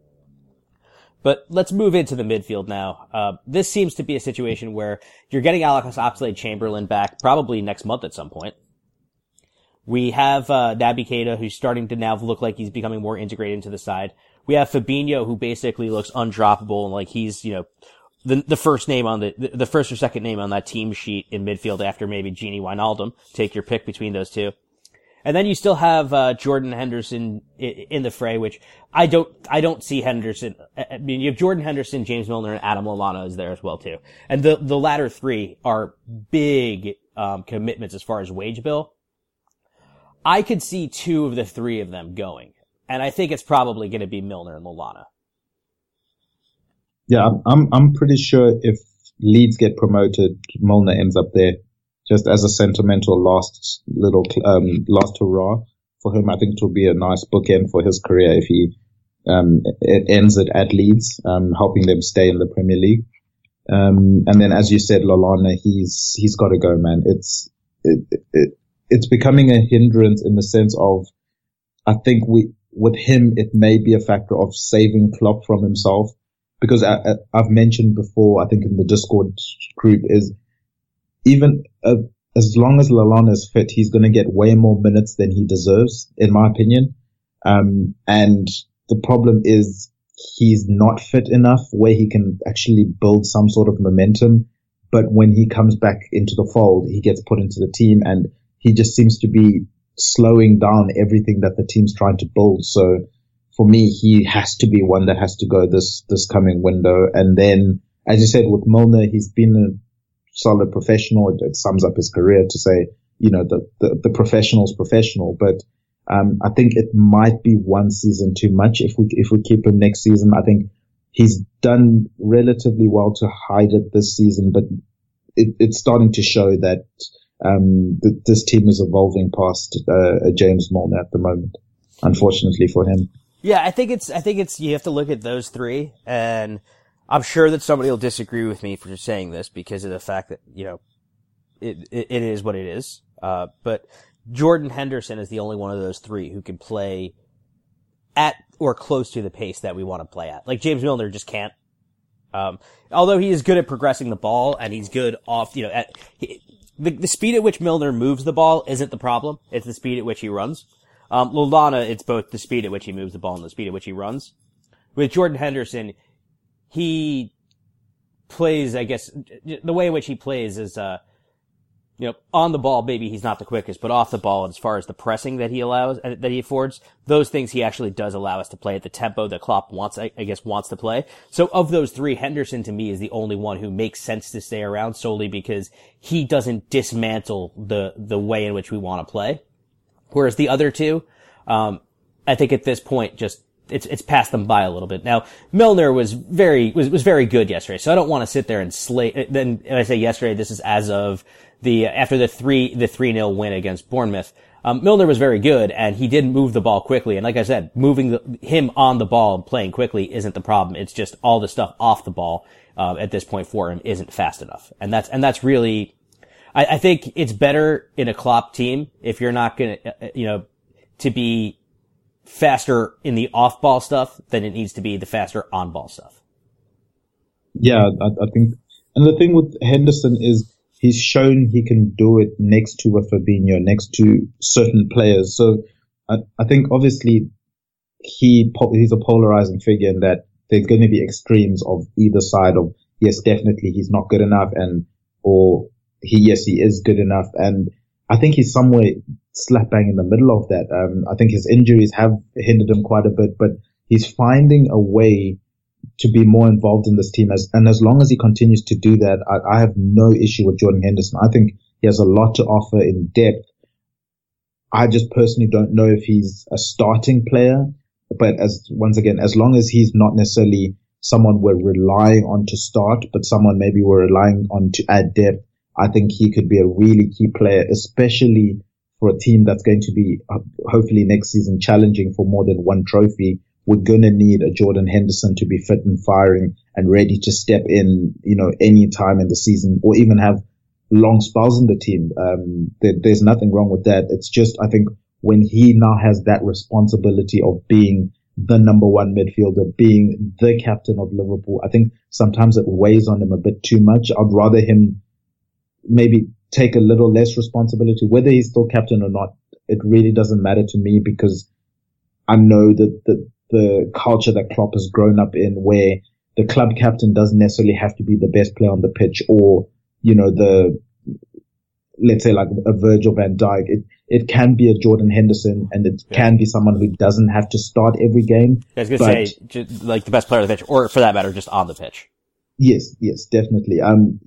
But let's move into the midfield now. Uh, this seems to be a situation where you're getting Alex Oxlade-Chamberlain back probably next month at some point. We have uh, Naby Keita, who's starting to now look like he's becoming more integrated into the side. We have Fabinho, who basically looks undroppable and like he's, you know, the the first name on the the first or second name on that team sheet in midfield after maybe Gini Wijnaldum. Take your pick between those two. And then you still have uh, Jordan Henderson in the fray, which I don't I don't see Henderson. I mean, you have Jordan Henderson, James Milner, and Adam Lallana is there as well too. And the the latter three are big um, commitments as far as wage bill. I could see two of the three of them going, and I think it's probably going to be Milner and Lallana. Yeah, I'm I'm pretty sure if Leeds get promoted, Milner ends up there just as a sentimental last little um, last hurrah for him. I think it will be a nice bookend for his career if he um, it ends it at Leeds, um, helping them stay in the Premier League. Um, and then, as you said, Lallana, he's he's got to go, man. It's it, it, it's becoming a hindrance in the sense of, I think we with him it may be a factor of saving Klopp from himself because I, have mentioned before, I think in the Discord group is even uh, as long as Lallana is fit, he's going to get way more minutes than he deserves, in my opinion. Um, and the problem is he's not fit enough where he can actually build some sort of momentum. But when he comes back into the fold, he gets put into the team and he just seems to be slowing down everything that the team's trying to build. So for me, he has to be one that has to go this, this coming window. And then, as you said, with Milner, he's been solid professional. It, it, sums up his career to say, you know, the, the, the professional's professional, but, um, I think it might be one season too much. If we, if we keep him next season, I think he's done relatively well to hide it this season, but it, it's starting to show that, um, this team is evolving past, uh, James Milner at the moment, unfortunately for him. Yeah, I think it's, I think it's, you have to look at those three and, I'm sure that somebody will disagree with me for saying this because of the fact that, you know, it, it, it is what it is. Uh, but Jordan Henderson is the only one of those three who can play at or close to the pace that we want to play at. Like James Milner just can't. Um, although he is good at progressing the ball and he's good off, you know, at he, the, the speed at which Milner moves the ball isn't the problem. It's the speed at which he runs. Um, it's both the speed at which he moves the ball and the speed at which he runs. With Jordan Henderson, he plays, I guess, the way in which he plays is, uh, you know, on the ball, maybe he's not the quickest, but off the ball, as far as the pressing that he allows, uh, that he affords, those things he actually does allow us to play at the tempo that Klopp wants, I, I, guess, wants to play. So of those three, Henderson to me is the only one who makes sense to stay around solely because he doesn't dismantle the, the way in which we want to play. Whereas the other two, um, I think at this point just it's it's passed them by a little bit. Now Milner was very was was very good yesterday, so I don't want to sit there and slate. Then I say yesterday, this is as of the after the three the three 0 win against Bournemouth. Um, Milner was very good, and he did move the ball quickly. And like I said, moving the, him on the ball and playing quickly isn't the problem. It's just all the stuff off the ball uh, at this point for him isn't fast enough, and that's and that's really. I, I think it's better in a Klopp team if you're not gonna, uh, uh, you know, to be faster in the off ball stuff than it needs to be the faster on ball stuff. Yeah, I, I, think, and the thing with Henderson is he's shown he can do it next to a Fabinho, next to certain players. So I, I think obviously he, he's a polarizing figure in that there's going to be extremes of either side of, yes, definitely he's not good enough and, or he, yes, he is good enough. And I think he's somewhere slap bang in the middle of that. Um, I think his injuries have hindered him quite a bit, but he's finding a way to be more involved in this team. As, and as long as he continues to do that, I, I have no issue with Jordan Henderson. I think he has a lot to offer in depth. I just personally don't know if he's a starting player, but as once again, as long as he's not necessarily someone we're relying on to start, but someone maybe we're relying on to add depth, I think he could be a really key player, especially for a team that's going to be uh, hopefully next season challenging for more than one trophy. We're going to need a Jordan Henderson to be fit and firing and ready to step in, you know, any time in the season or even have long spells in the team. Um, there, there's nothing wrong with that. It's just, I think when he now has that responsibility of being the number one midfielder, being the captain of Liverpool. I think sometimes it weighs on him a bit too much. I'd rather him maybe take a little less responsibility, whether he's still captain or not. It really doesn't matter to me because I know that the, the culture that Klopp has grown up in where the club captain doesn't necessarily have to be the best player on the pitch or, you know, the, let's say like a Virgil van Dijk. It, it can be a Jordan Henderson and it yeah. can be someone who doesn't have to start every game. I was going to say, like the best player on the pitch or for that matter, just on the pitch. Yes, yes, definitely. Um,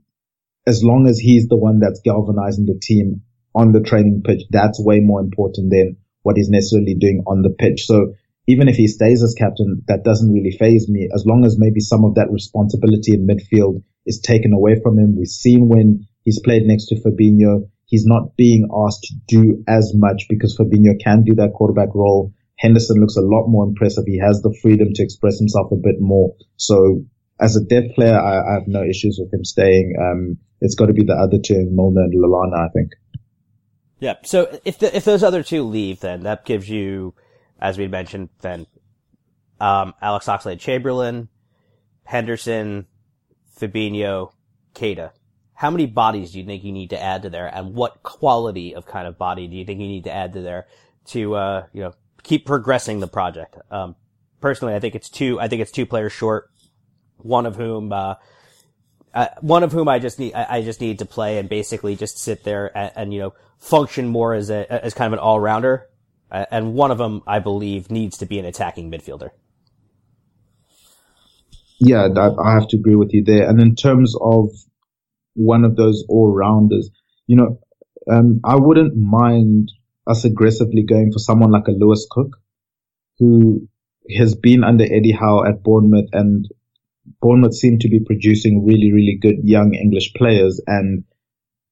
as long as he's the one that's galvanizing the team on the training pitch, that's way more important than what he's necessarily doing on the pitch. So even if he stays as captain, that doesn't really phase me. As long as maybe some of that responsibility in midfield is taken away from him. We've seen when he's played next to Fabinho, he's not being asked to do as much because Fabinho can do that quarterback role. Henderson looks a lot more impressive. He has the freedom to express himself a bit more. So as a depth player, I, I have no issues with him staying. Um, it's got to be the other two, Milner and Lallana, I think. Yeah. So if the, if those other two leave, then that gives you, as we mentioned, then um, Alex Oxlade-Chamberlain, Henderson, Fabinho, Keita. How many bodies do you think you need to add to there, and what quality of kind of body do you think you need to add to there to uh, you know keep progressing the project? Um, personally, I think it's two. I think it's two players short. One of whom uh, uh, one of whom I just need, I, I, just need to play and basically just sit there and, and you know, function more as a, as kind of an all rounder. Uh, and one of them, I believe, needs to be an attacking midfielder. Yeah, I have to agree with you there. And in terms of one of those all rounders, you know, um, I wouldn't mind us aggressively going for someone like a Lewis Cook, who has been under Eddie Howe at Bournemouth and Bournemouth seem to be producing really, really good young English players and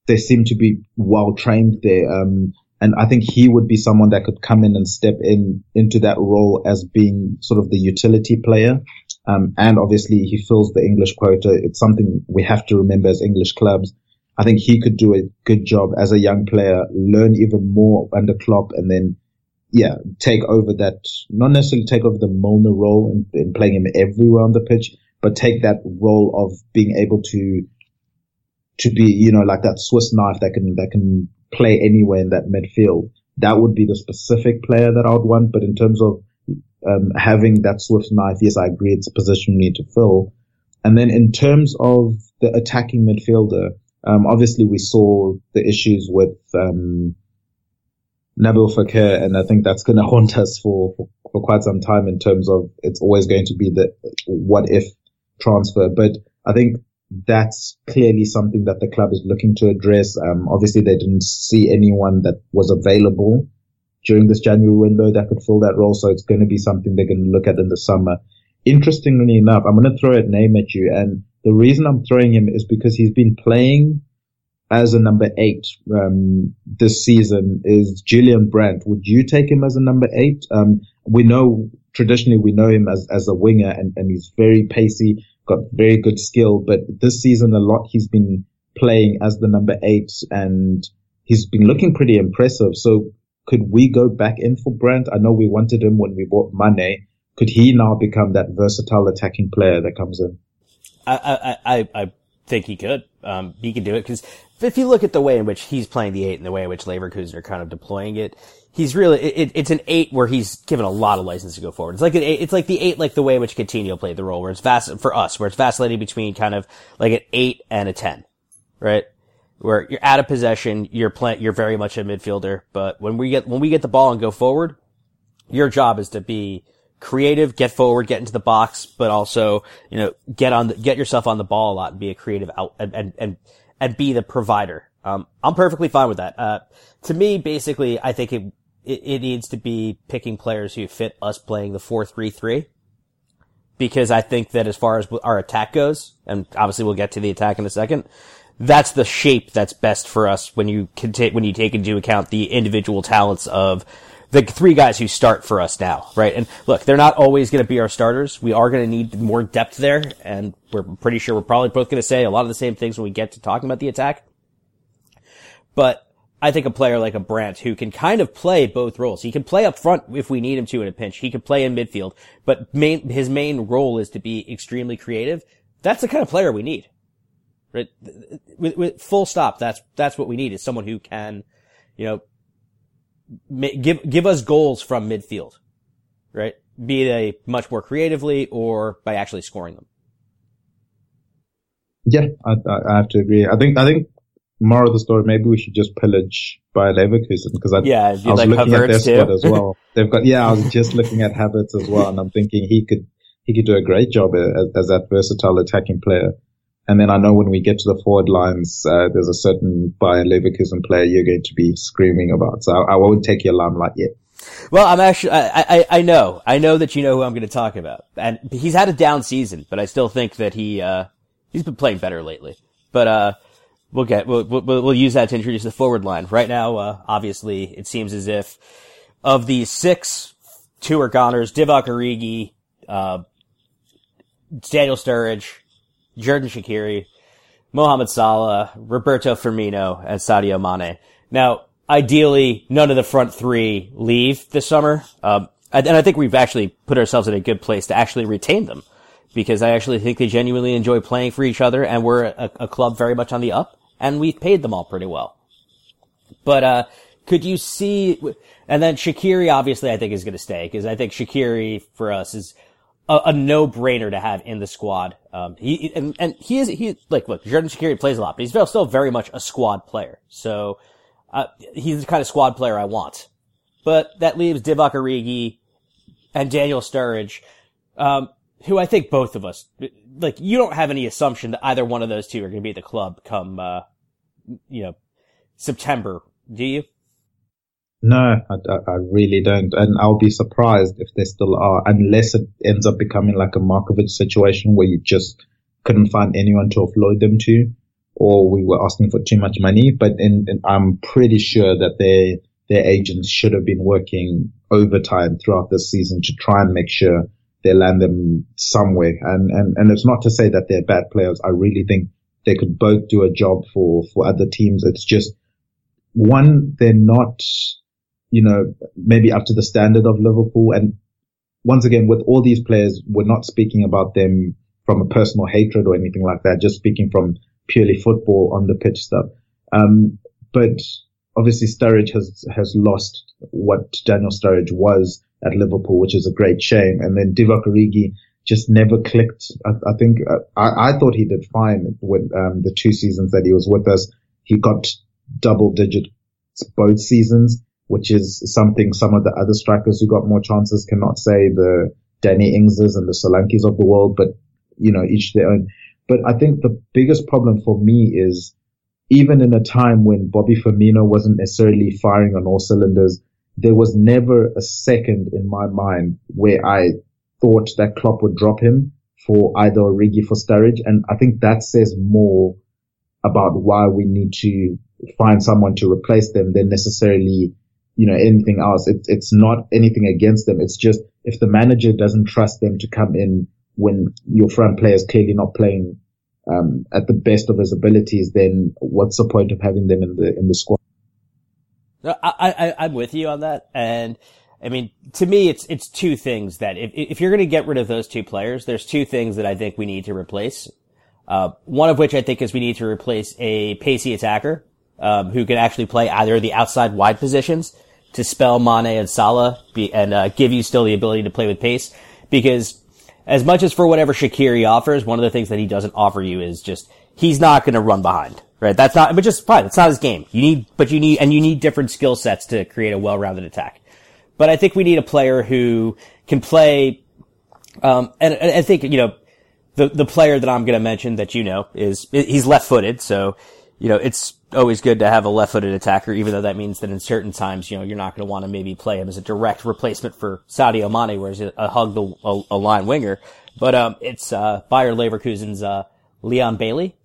they seem to be well trained there. Um, and I think he would be someone that could come in and step in into that role as being sort of the utility player. Um, and obviously he fills the English quota. It's something we have to remember as English clubs. I think he could do a good job as a young player, learn even more under Klopp and then, yeah, take over that, not necessarily take over the Milner role and, and playing him everywhere on the pitch, but take that role of being able to to be, you know, like that Swiss knife that can that can play anywhere in that midfield. That would be the specific player that I would want. But in terms of um, having that Swiss knife, yes, I agree, it's a position we need to fill. And then in terms of the attacking midfielder, um, obviously we saw the issues with um, Nabil Fekir, and I think that's going to haunt us for, for quite some time in terms of it's always going to be the what if transfer. But I think that's clearly something that the club is looking to address. Um, obviously they didn't see anyone that was available during this January window that could fill that role. So it's going to be something they're going to look at in the summer. Interestingly enough, I'm going to throw a name at you. And the reason I'm throwing him is because he's been playing as a number eight um, this season is Julian Brandt. Would you take him as a number eight? Um, we know traditionally we know him as as a winger, and, and he's very pacey, got very good skill. But this season, a lot he's been playing as the number eight, and he's been looking pretty impressive. So could we go back in for Brandt? I know we wanted him when we bought Mane. Could he now become that versatile attacking player that comes in? I I I, I think he could. Um, he can do it because if you look at the way in which he's playing the eight and the way in which Leverkusen are kind of deploying it, he's really it, it's an eight where he's given a lot of license to go forward. It's like an eight, it's like the eight like the way in which Coutinho played the role, where it's vast for us, where it's vacillating between kind of like an eight and a ten, right? Where you're out of possession, you're playing, you're very much a midfielder, but when we get when we get the ball and go forward, your job is to be creative, get forward, get into the box, but also you know get on the, get yourself on the ball a lot and be a creative out and and and, and be the provider. Um, I'm perfectly fine with that. Uh, to me, basically, I think it, it, it needs to be picking players who fit us playing the 4-3-3. Because I think that as far as our attack goes, and obviously we'll get to the attack in a second, that's the shape that's best for us when you when you take into account the individual talents of the three guys who start for us now, right? And look, they're not always going to be our starters. We are going to need more depth there, and we're pretty sure we're probably both going to say a lot of the same things when we get to talking about the attack. But I think a player like a Brandt who can kind of play both roles. He can play up front if we need him to in a pinch. He can play in midfield, but main, his main role is to be extremely creative. That's the kind of player we need. Right? With, with full stop. That's, that's what we need is someone who can, you know, give, give us goals from midfield. Right? Be they much more creatively or by actually scoring them. Yeah, I, I have to agree. I think, I think moral of the story, maybe we should just pillage by Leverkusen because I, yeah, I was like looking Havertz at their too. squad as well. They've got, yeah, I was just looking at Havertz as well and I'm thinking he could, he could do a great job as, as that versatile attacking player. And then I know when we get to the forward lines, uh, there's a certain Bayer Leverkusen player you're going to be screaming about. So I, I won't take your limelight yet. Well, I'm actually, I, I, I know, I know that you know who I'm going to talk about. And he's had a down season, but I still think that he, uh, he's been playing better lately. But, uh, we'll get, we'll, we'll, we'll use that to introduce the forward line. Right now, uh, obviously, it seems as if of the six, two are goners, Divock Origi, uh, Daniel Sturridge, Xherdan Shaqiri, Mohamed Salah, Roberto Firmino, and Sadio Mane. Now, ideally, none of the front three leave this summer. Um, and I think we've actually put ourselves in a good place to actually retain them because I actually think they genuinely enjoy playing for each other and we're a, a club very much on the up and we've paid them all pretty well. But, uh, could you see, and then Shaqiri obviously I think is going to stay because I think Shaqiri for us is a, a no-brainer to have in the squad. Um, he, and, and he is, he, like, look, Xherdan Shaqiri plays a lot, but he's still very much a squad player. So, uh, he's the kind of squad player I want. But that leaves Divock Origi and Daniel Sturridge, um, who I think both of us, like, you don't have any assumption that either one of those two are going to be at the club come, uh, you know, September, do you? No, I, I, really don't. And I'll be surprised if they still are, unless it ends up becoming like a Markovic situation where you just couldn't find anyone to offload them to, or we were asking for too much money. But in, in, I'm pretty sure that they, their agents should have been working overtime throughout the season to try and make sure they land them somewhere. And, and, and it's not to say that they're bad players. I really think they could both do a job for, for other teams. It's just one, they're not, you know, maybe up to the standard of Liverpool. And once again, with all these players, we're not speaking about them from a personal hatred or anything like that, just speaking from purely football on the pitch stuff. Um, but obviously Sturridge has, has lost what Daniel Sturridge was at Liverpool, which is a great shame. And then Divock Origi just never clicked. I, I think, uh, I, I thought he did fine with, um, the two seasons that he was with us. He got double digit both seasons, which is something some of the other strikers who got more chances cannot say, the Danny Ingses and the Solankis of the world, but you know, each their own. But I think the biggest problem for me is even in a time when Bobby Firmino wasn't necessarily firing on all cylinders, there was never a second in my mind where I thought that Klopp would drop him for either Origi for Sturridge. And I think that says more about why we need to find someone to replace them than necessarily, you know, anything else. It, it's not anything against them. It's just if the manager doesn't trust them to come in when your front player is clearly not playing um, at the best of his abilities, then what's the point of having them in the in the squad? I, I I'm with you on that, and I mean to me it's it's two things that if if you're going to get rid of those two players, there's two things that I think we need to replace. Uh, one of which I think is we need to replace a pacey attacker um, who can actually play either the outside wide positions to spell Mane and Salah be, and uh, give you still the ability to play with pace because as much as for whatever Shaqiri offers, one of the things that he doesn't offer you is just he's not going to run behind, right? That's not, but just fine. It's not his game. You need, but you need, and you need different skill sets to create a well-rounded attack. But I think we need a player who can play, um, and, and I think you know the the player that I'm going to mention that you know is he's left-footed, so you know it's always good to have a left-footed attacker, even though that means that in certain times, you know, you're not going to want to maybe play him as a direct replacement for Sadio Mane, whereas a, a hug the a, a, line winger. But um, it's uh, Bayer Leverkusen's uh, Leon Bailey,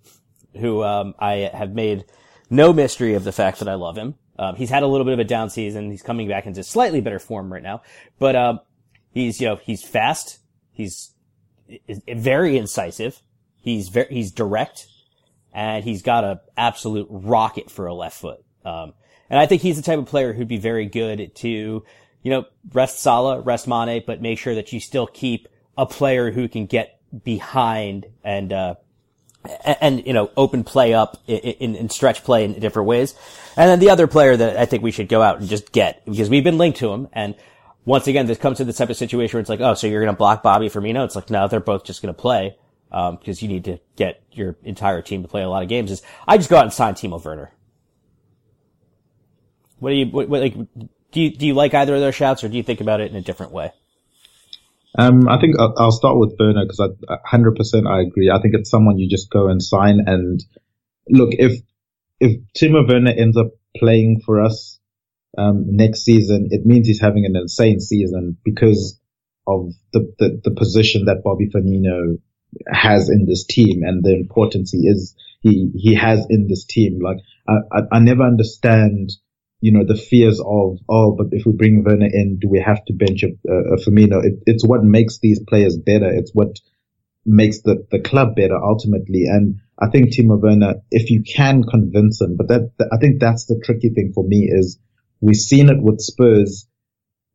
who um, I have made no mystery of the fact that I love him. Um, he's had a little bit of a down season. He's coming back into slightly better form right now, but um, he's you know he's fast. He's very incisive. He's very he's direct and he's got a absolute rocket for a left foot. Um, And I think he's the type of player who'd be very good to, you know, rest Salah, rest Mane, but make sure that you still keep a player who can get behind and, uh, and, you know, open play up in, in, in, stretch play in different ways. And then the other player that I think we should go out and just get because we've been linked to him. And once again, this comes to the type of situation where it's like, oh, so you're going to block Bobby Firmino? It's like, no, they're both just going to play. Um, because you need to get your entire team to play a lot of games is I just go out and sign Timo Werner. What do you, what, what, like, do you, do you like either of those shouts or do you think about it in a different way? Um, I think I'll, I'll start with Werner because I 100% I agree. I think it's someone you just go and sign and look, if, if Timo Werner ends up playing for us, um, next season, it means he's having an insane season because of the, the, the position that Bobby Firmino has in this team and the importance he is, he, he has in this team. Like, I, I, I never understand, you know, the fears of, oh, but if we bring Werner in, do we have to bench a, a, Firmino? It, it's what makes these players better. It's what makes the, the club better ultimately. And I think Timo Werner, if you can convince him, but that I think that's the tricky thing for me is we've seen it with Spurs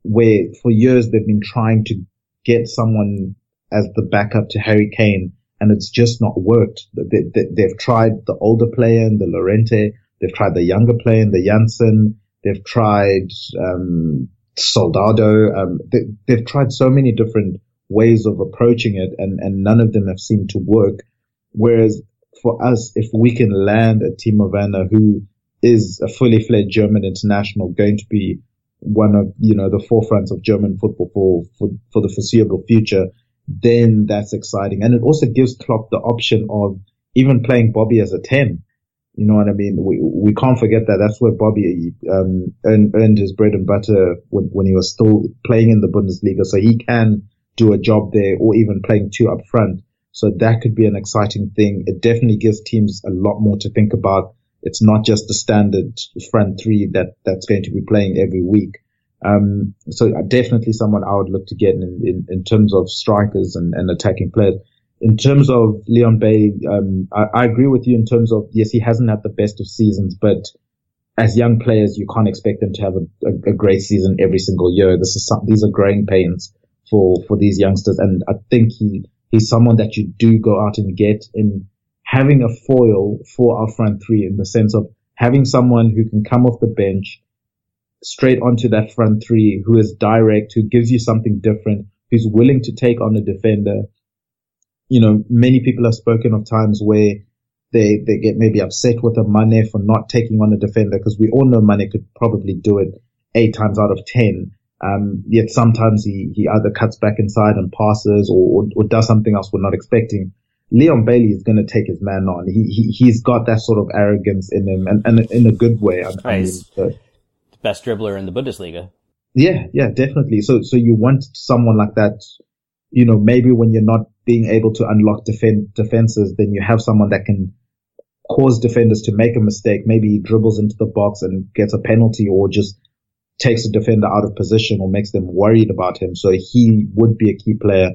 where for years they've been trying to get someone as the backup to Harry Kane and it's just not worked. They, have tried the older player in the Llorente. They've tried the younger player in the Janssen. They've tried, um, Soldado. Um, they, have tried so many different ways of approaching it and, and none of them have seemed to work. Whereas for us, if we can land a Timo Werner who is a fully fledged German international going to be one of, you know, the forefronts of German football for, for, for the foreseeable future, then that's exciting. And it also gives Klopp the option of even playing Bobby as a 10. You know what I mean? We, we can't forget that that's where Bobby, um, earned, earned his bread and butter when, when he was still playing in the Bundesliga. So he can do a job there or even playing two up front. So that could be an exciting thing. It definitely gives teams a lot more to think about. It's not just the standard front three that, that's going to be playing every week. Um, so definitely someone I would look to get in, in, in terms of strikers and, and attacking players. In terms of Leon Bay, um, I, I, agree with you in terms of, yes, he hasn't had the best of seasons, but as young players, you can't expect them to have a, a, a great season every single year. This is some, these are growing pains for, for these youngsters. And I think he, he's someone that you do go out and get in having a foil for our front three in the sense of having someone who can come off the bench, straight onto that front three who is direct, who gives you something different, who's willing to take on a defender. You know, many people have spoken of times where they, they get maybe upset with a Mane for not taking on a defender because we all know Mane could probably do it eight times out of ten. Um, yet sometimes he, he either cuts back inside and passes or, or, or does something else we're not expecting. Leon Bailey is going to take his man on. He, he, he's got that sort of arrogance in him and, and in a good way. I, I mean, so best dribbler in the Bundesliga. Yeah, yeah, definitely. So, so you want someone like that, you know, maybe when you're not being able to unlock defend, defenses, then you have someone that can cause defenders to make a mistake. Maybe he dribbles into the box and gets a penalty or just takes a defender out of position or makes them worried about him. So he would be a key player.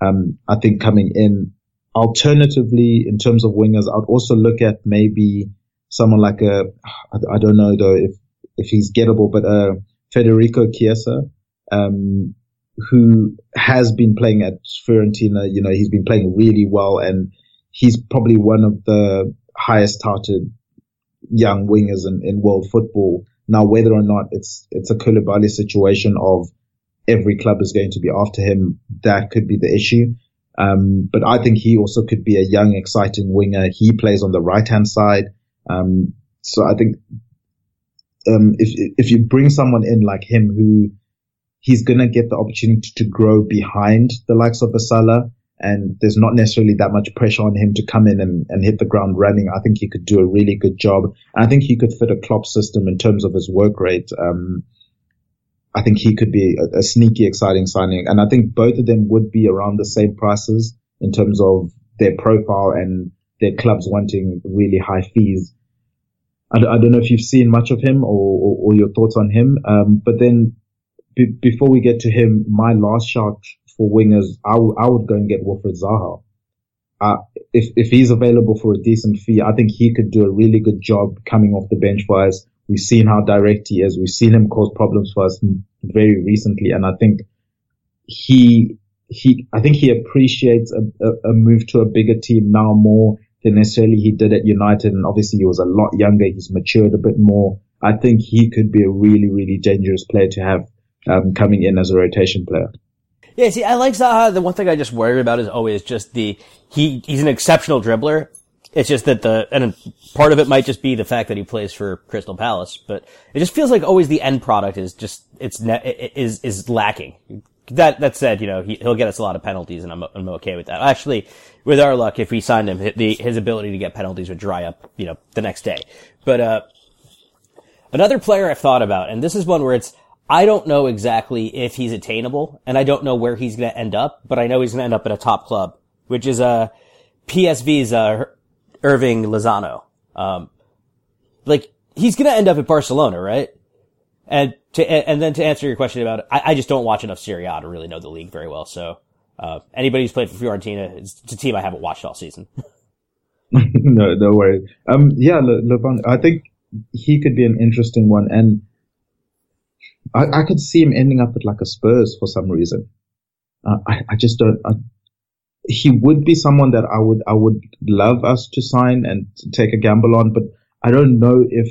Um, I think coming in. Alternatively, in terms of wingers, I'd also look at maybe someone like a, I, I don't know though if if he's gettable, but uh, Federico Chiesa, um, who has been playing at Fiorentina. You know, he's been playing really well, and he's probably one of the highest touted young wingers in, in world football. Now, whether or not it's it's a Koulibaly situation of every club is going to be after him, that could be the issue. Um, but I think he also could be a young, exciting winger. He plays on the right hand side. Um, so I think um, if if you bring someone in like him who he's gonna get the opportunity to grow behind the likes of Salah, and there's not necessarily that much pressure on him to come in and, and hit the ground running. I think he could do a really good job. And I think he could fit a Klopp system in terms of his work rate. Um, I think he could be a, a, sneaky, exciting signing. And I think both of them would be around the same prices in terms of their profile and their clubs wanting really high fees. I, don't know if you've seen much of him or, or, or your thoughts on him. Um, but then b- before we get to him, my last shot for wingers, I, w- I would go and get Wilfried Zaha. Uh, if, if he's available for a decent fee, I think he could do a really good job coming off the bench for us. We've seen how direct he is. We've seen him cause problems for us very recently. And I think he, he, I think he appreciates a, a, a move to a bigger team now more than necessarily he did at United. And obviously he was a lot younger. He's matured a bit more. I think he could be a really, really dangerous player to have um, coming in as a rotation player. Yeah, see, I like Zaha. The one thing I just worry about is always just the he he's an exceptional dribbler. It's just that the and part of it might just be the fact that he plays for Crystal Palace, but it just feels like always the end product is just it's ne- is is lacking. That that said, you know he, will get us a lot of penalties, and I'm I'm okay with that. Actually, with our luck, if we signed him, the his ability to get penalties would dry up, you know, the next day. But uh, another player I've thought about, and this is one where it's I don't know exactly if he's attainable, and I don't know where he's going to end up, but I know he's going to end up at a top club, which is uh, PSV's uh, Hirving Lozano. Um, like he's going to end up at Barcelona, right? And to and then to answer your question about it, I, I just don't watch enough Serie A to really know the league very well. So uh, anybody who's played for Fiorentina, it's, it's a team I haven't watched all season. no, no worries. Um, yeah, Le, I think he could be an interesting one, and I, I could see him ending up at like a Spurs for some reason. Uh, I, I just don't. I, he would be someone that I would I would love us to sign and take a gamble on, but I don't know if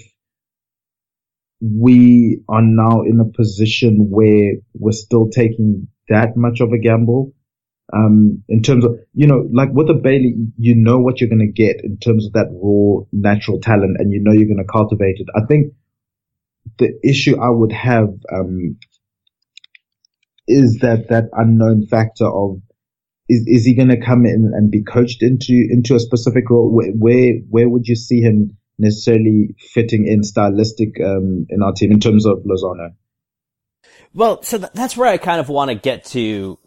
we are now in a position where we're still taking that much of a gamble. Um, in terms of, you know, like with a Bailey, you know what you're going to get in terms of that raw natural talent and you know you're going to cultivate it. I think the issue I would have um, is that that unknown factor of is is he going to come in and be coached into into a specific role? Where where, where would you see him necessarily fitting in stylistic um, in our team in terms of Lozano? Well, so th- that's where I kind of want to get to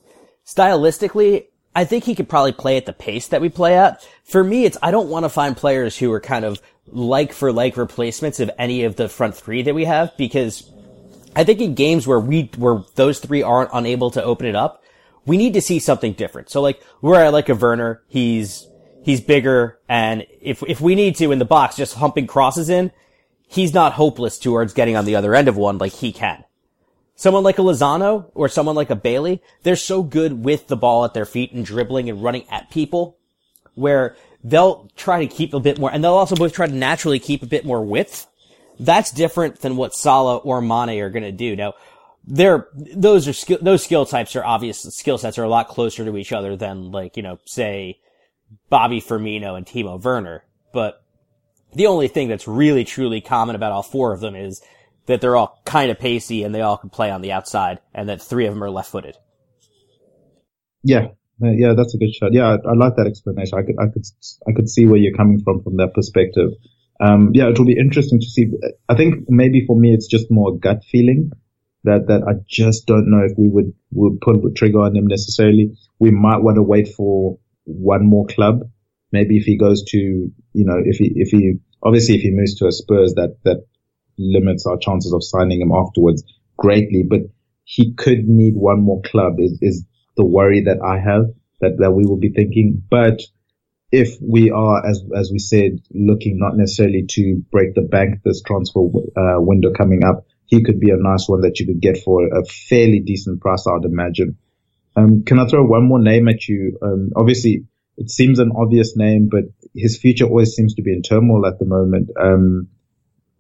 stylistically. I think he could probably play at the pace that we play at. For me, it's I don't want to find players who are kind of like for like replacements of any of the front three that we have because I think in games where we where those three aren't unable to open it up, we need to see something different. So like where I like a Werner, he's he's bigger and if if we need to in the box just humping crosses in, he's not hopeless towards getting on the other end of one like he can. Someone like a Lozano or someone like a Bailey, they're so good with the ball at their feet and dribbling and running at people where they'll try to keep a bit more, and they'll also both try to naturally keep a bit more width. That's different than what Salah or Mane are going to do. Now, they're, those are skill, those skill types are obvious, skill sets are a lot closer to each other than like, you know, say, Bobby Firmino and Timo Werner. But the only thing that's really truly common about all four of them is that they're all kind of pacey and they all can play on the outside and that three of them are left footed. Yeah, uh, yeah, that's a good shot. Yeah, I, I, like that explanation. I could, I could, I could see where you're coming from from that perspective. Um, yeah, it will be interesting to see. I think maybe for me, it's just more gut feeling that, that I just don't know if we would, would pull the trigger on them necessarily. We might want to wait for one more club. Maybe if he goes to, you know, if he, if he, obviously if he moves to a Spurs, that, that limits our chances of signing him afterwards greatly, but he could need one more club is, is the worry that I have that, that we will be thinking. But if we are, as, as we said, looking not necessarily to break the bank this transfer uh, window coming up, he could be a nice one that you could get for a fairly decent price, I'd imagine. Um, can I throw one more name at you? Um, obviously it seems an obvious name, but his future always seems to be in turmoil at the moment. Um,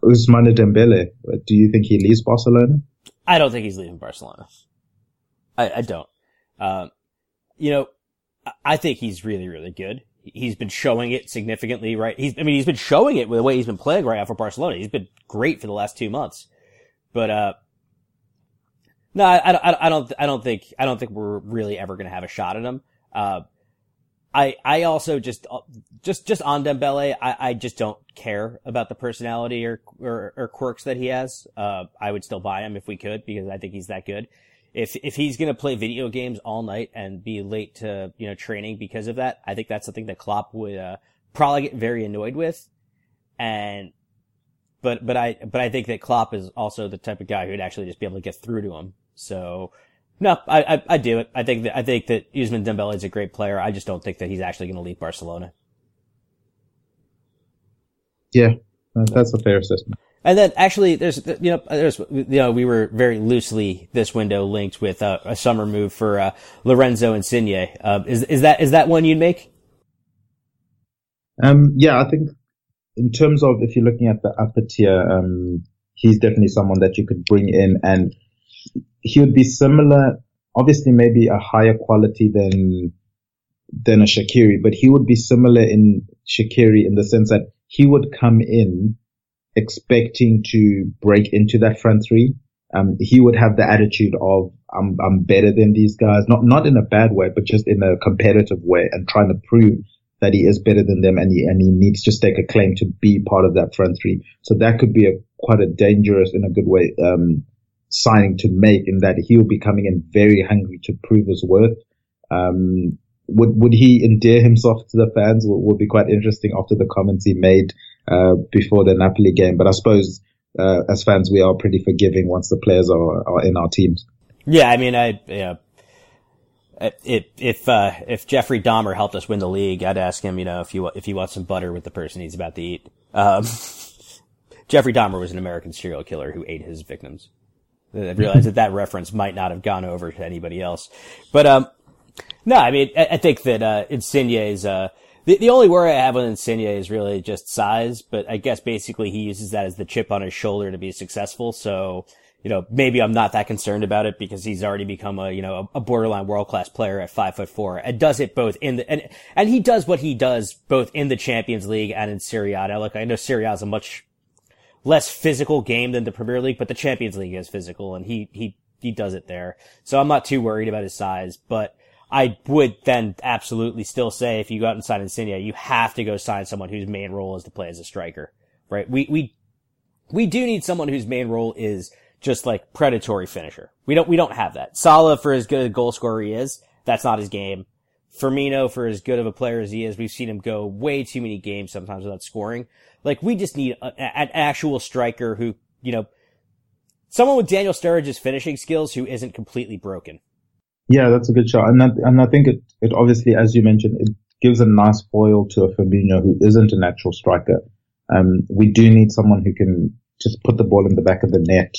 Dembele, do you think he leaves Barcelona? I don't think he's leaving Barcelona. I, I don't. Um, you know, I think he's really, really good. He's been showing it significantly, right? He's, I mean, he's been showing it with the way he's been playing right now for Barcelona. He's been great for the last two months. But, uh, no, I, I, I don't, I don't think, I don't think we're really ever going to have a shot at him. Uh, I, I also just, just, just on Dembele, I, I just don't care about the personality or, or, or quirks that he has. Uh, I would still buy him if we could because I think he's that good if if he's going to play video games all night and be late to you know training because of that, I think that's something that Klopp would uh, probably get very annoyed with. And but but I but I think that Klopp is also the type of guy who'd actually just be able to get through to him. So no, I I, I do it. I think that I think that Ousmane Dembele is a great player. I just don't think that he's actually going to leave Barcelona. Yeah, that's a fair assessment. And then actually, there's you know there's you know we were very loosely this window linked with uh, a summer move for uh, Lorenzo Insigne. Uh, is is that is that one you'd make? Um, yeah, I think in terms of if you're looking at the upper tier, um, he's definitely someone that you could bring in, and he would be similar, obviously maybe a higher quality than than a Shaqiri, but he would be similar in Shaqiri in the sense that he would come in expecting to break into that front three. Um, he would have the attitude of I'm I'm better than these guys, not not in a bad way, but just in a competitive way, and trying to prove that he is better than them, and he and he needs to stake a claim to be part of that front three. So that could be a quite a dangerous, in a good way, um, signing to make, in that he will be coming in very hungry to prove his worth. Um, would would he endear himself to the fans? Would, would be quite interesting after the comments he made uh, before the Napoli game. But I suppose uh, as fans, we are pretty forgiving once the players are, are in our teams. Yeah, I mean, I yeah. If if uh, if Jeffrey Dahmer helped us win the league, I'd ask him, you know, if you if you want some butter with the person he's about to eat. Um, Jeffrey Dahmer was an American serial killer who ate his victims. I realized that that reference might not have gone over to anybody else, but um, no, I mean, I, I think that uh, is uh, the, the only worry I have with Insigne is really just size, but I guess basically he uses that as the chip on his shoulder to be successful. So, you know, maybe I'm not that concerned about it because he's already become a, you know, a, borderline world class player at five foot four and does it both in the, and, and he does what he does both in the Champions League and in Serie A. Now, look, I know Serie A is a much less physical game than the Premier League, but the Champions League is physical and he, he, he does it there. So I'm not too worried about his size, but I would then absolutely still say if you go out and sign Insigne, you have to go sign someone whose main role is to play as a striker, right? We, we, we do need someone whose main role is just like predatory finisher. We don't, we don't have that. Salah for as good a goal scorer he is, that's not his game. Firmino for as good of a player as he is, we've seen him go way too many games sometimes without scoring. Like we just need a, an actual striker who, you know, someone with Daniel Sturridge's finishing skills who isn't completely broken. Yeah, that's a good shot. And that, and I think it, it obviously, as you mentioned, it gives a nice foil to a Firmino who isn't a natural striker. Um, we do need someone who can just put the ball in the back of the net,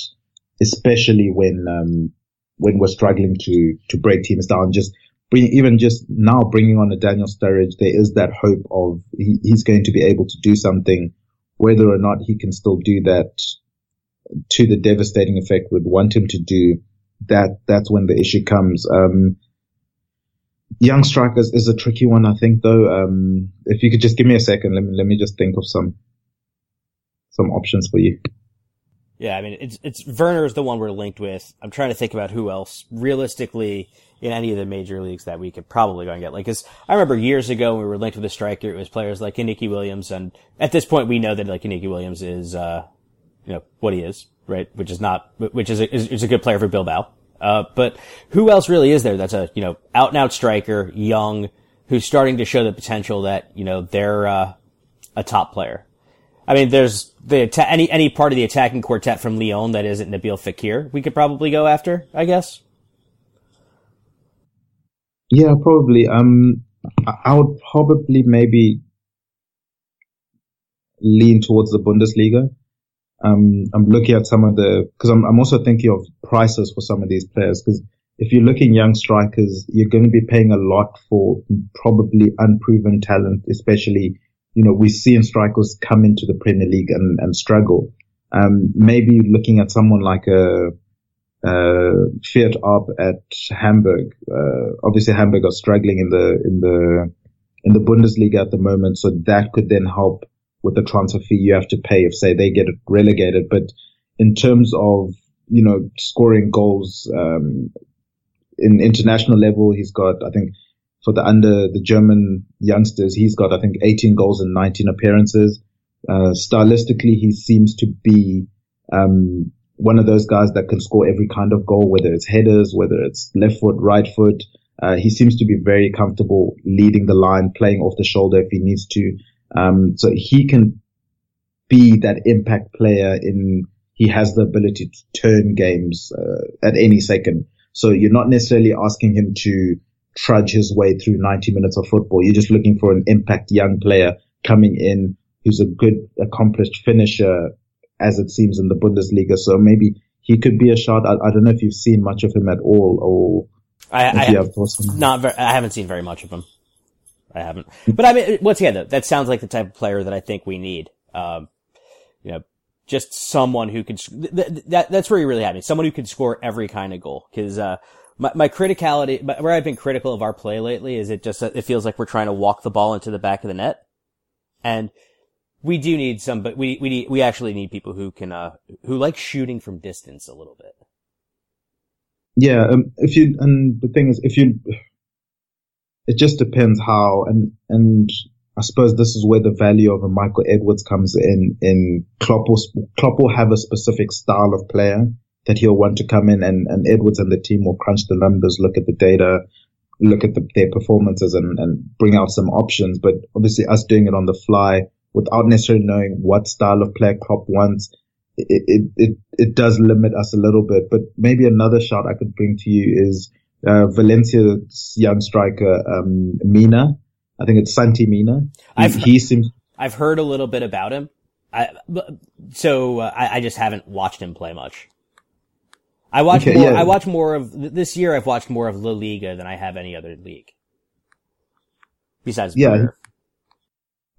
especially when, um, when we're struggling to, to break teams down. Just bring, even just now bringing on a Daniel Sturridge, there is that hope of he, he's going to be able to do something, whether or not he can still do that to the devastating effect we'd want him to do that that's when the issue comes. Um, young strikers is a tricky one, I think, though. Um, if you could just give me a second, let me let me just think of some some options for you. Yeah, I mean, it's it's Werner is the one we're linked with. I'm trying to think about who else realistically in any of the major leagues that we could probably go and get. Like, cause I remember years ago when we were linked with a striker, it was players like Inaki Williams, and at this point we know that like Inaki Williams is, uh, you know, what he is right? Which is not, which is a, is, a good player for Bilbao. Uh, but who else really is there that's a, you know, out and out striker, young, who's starting to show the potential that, you know, they're, uh, a top player. I mean, there's the, any, any part of the attacking quartet from Lyon that isn't Nabil Fekir, we could probably go after, I guess. Yeah, probably. Um, I would probably maybe lean towards the Bundesliga. Um, I'm looking at some of the, cause I'm, I'm also thinking of prices for some of these players. Cause if you're looking young strikers, you're going to be paying a lot for probably unproven talent, especially, you know, we've seen strikers come into the Premier League and, and struggle. Um, maybe looking at someone like a, uh, Fiete Arp at Hamburg. Uh, obviously Hamburg are struggling in the, in the, in the Bundesliga at the moment. So that could then help with the transfer fee you have to pay if say they get relegated. But in terms of, you know, scoring goals, um, in international level, he's got, I think, for the under the German youngsters, he's got, I think, 18 goals and 19 appearances. Uh, stylistically, he seems to be, um, one of those guys that can score every kind of goal, whether it's headers, whether it's left foot, right foot. Uh, he seems to be very comfortable leading the line, playing off the shoulder if he needs to. Um, so he can be that impact player in, he has the ability to turn games, uh, at any second. So you're not necessarily asking him to trudge his way through 90 minutes of football. You're just looking for an impact young player coming in who's a good accomplished finisher as it seems in the Bundesliga. So maybe he could be a shot. I, I don't know if you've seen much of him at all or I, I have thoughts on him. not very, I haven't seen very much of him. I haven't. But I mean, once again, though, that sounds like the type of player that I think we need. Um, you know, just someone who can, th- th- that, that's where you really have me. Someone who can score every kind of goal. Cause, uh, my, my criticality, my- where I've been critical of our play lately is it just, it feels like we're trying to walk the ball into the back of the net. And we do need some, but we, we need, we actually need people who can, uh, who like shooting from distance a little bit. Yeah, um, if you and the thing is, if you, it just depends how and and I suppose this is where the value of a Michael Edwards comes in. In Klopp will Klopp will have a specific style of player that he'll want to come in, and and Edwards and the team will crunch the numbers, look at the data, look at the, their performances, and and bring out some options. But obviously, us doing it on the fly without necessarily knowing what style of player Klopp wants, it, it, it, it does limit us a little bit, but maybe another shot I could bring to you is, uh, Valencia's young striker, um, Mina. I think it's Santi Mina. He, I've- he seems, I've heard a little bit about him. I, so uh, I, I just haven't watched him play much. I watch Okay, more. yeah. I watch more of this year. I've watched more of La Liga than I have any other league. Besides, Yeah, Premier.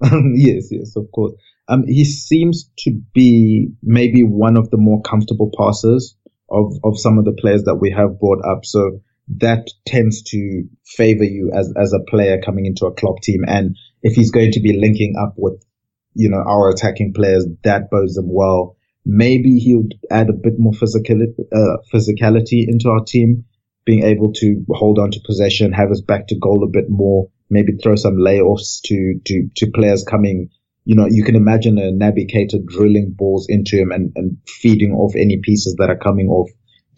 yes, yes, of course. Um, he seems to be maybe one of the more comfortable passers of, of some of the players that we have brought up. So that tends to favor you as, as a player coming into a club team. And if he's going to be linking up with, you know, our attacking players, that bodes them well. Maybe he would add a bit more physicality, uh, physicality into our team, being able to hold on to possession, have us back to goal a bit more, maybe throw some layoffs to, to, to players coming, you know, you can imagine a Naby Keita drilling balls into him and, and feeding off any pieces that are coming off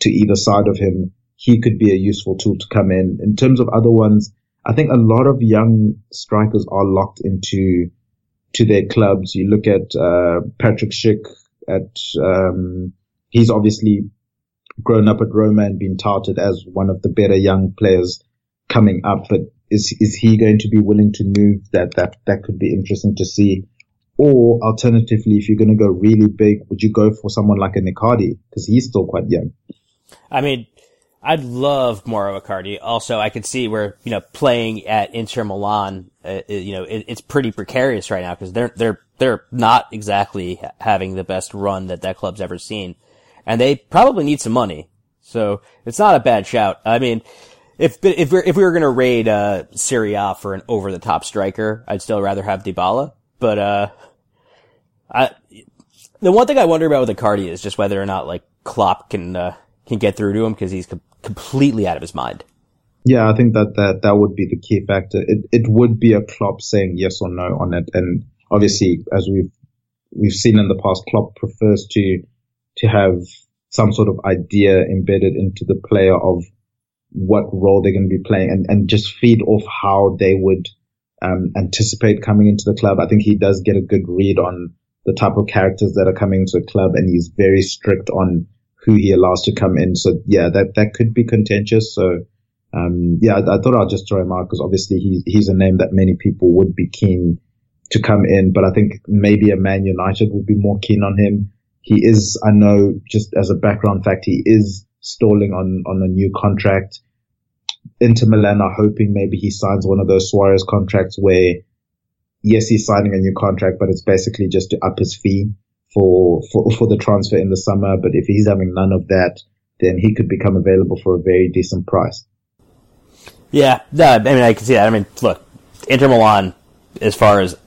to either side of him. He could be a useful tool to come in. In terms of other ones, I think a lot of young strikers are locked into, to their clubs. You look at, uh, Patrick Schick at, um, he's obviously grown up at Roma and been touted as one of the better young players coming up, but is is he going to be willing to move? That that that could be interesting to see. Or alternatively, if you're going to go really big, would you go for someone like a Icardi because he's still quite young? I mean, I'd love Mauro Icardi. Also, I could see where you know playing at Inter Milan, uh, uh, you know, it, it's pretty precarious right now because they're they're they're not exactly having the best run that that club's ever seen, and they probably need some money. So it's not a bad shout. I mean, if if we're if we were gonna raid uh, for an over the top striker, I'd still rather have Dybala. But uh, I the one thing I wonder about with Icardi is just whether or not like Klopp can uh, can get through to him because he's completely out of his mind. Yeah, I think that that that would be the key factor. It it would be a Klopp saying yes or no on it, and obviously, as we've we've seen in the past, Klopp prefers to to have some sort of idea embedded into the player of what role they're going to be playing, and and just feed off how they would um, anticipate coming into the club. I think he does get a good read on the type of characters that are coming into the club, and he's very strict on who he allows to come in. So yeah, that that could be contentious. So um, yeah, I, I thought I'd just throw him out because obviously he's he's a name that many people would be keen to come in, but I think maybe a Man United would be more keen on him. He is, I know, just as a background fact, he is stalling on on a new contract. Inter Milan are hoping maybe he signs one of those Suarez contracts where, yes, he's signing a new contract, but it's basically just to up his fee for for for the transfer in the summer. But if he's having none of that, then he could become available for a very decent price. Yeah, no, I mean I can see that. I mean, look, Inter Milan, as far as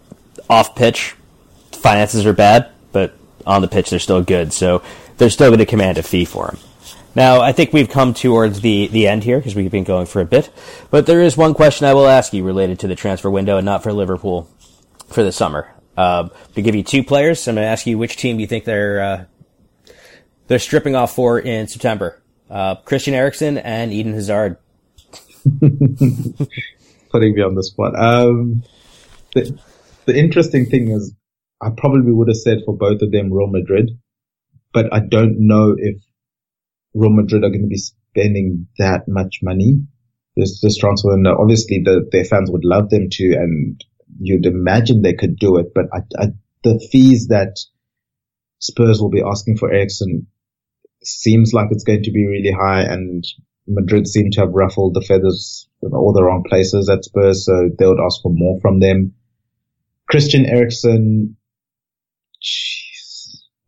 off pitch, finances are bad, but on the pitch they're still good. So they're still going to command a fee for him. Now, I think we've come towards the, the end here because we've been going for a bit. But there is one question I will ask you related to the transfer window and not for Liverpool for the summer. Um, to give you two players, I'm going to ask you which team you think they're uh, they're stripping off for in September. Uh, Christian Eriksen and Eden Hazard. putting me on the spot. Um, the, the interesting thing is, I probably would have said for both of them Real Madrid, but I don't know if Real Madrid are going to be spending that much money. This, this transfer, and obviously the, their fans would love them to, and you'd imagine they could do it, but I, I, the fees that Spurs will be asking for Eriksen. Seems like it's going to be really high and Madrid seem to have ruffled the feathers in all the wrong places at Spurs, so they would ask for more from them. Christian Eriksen,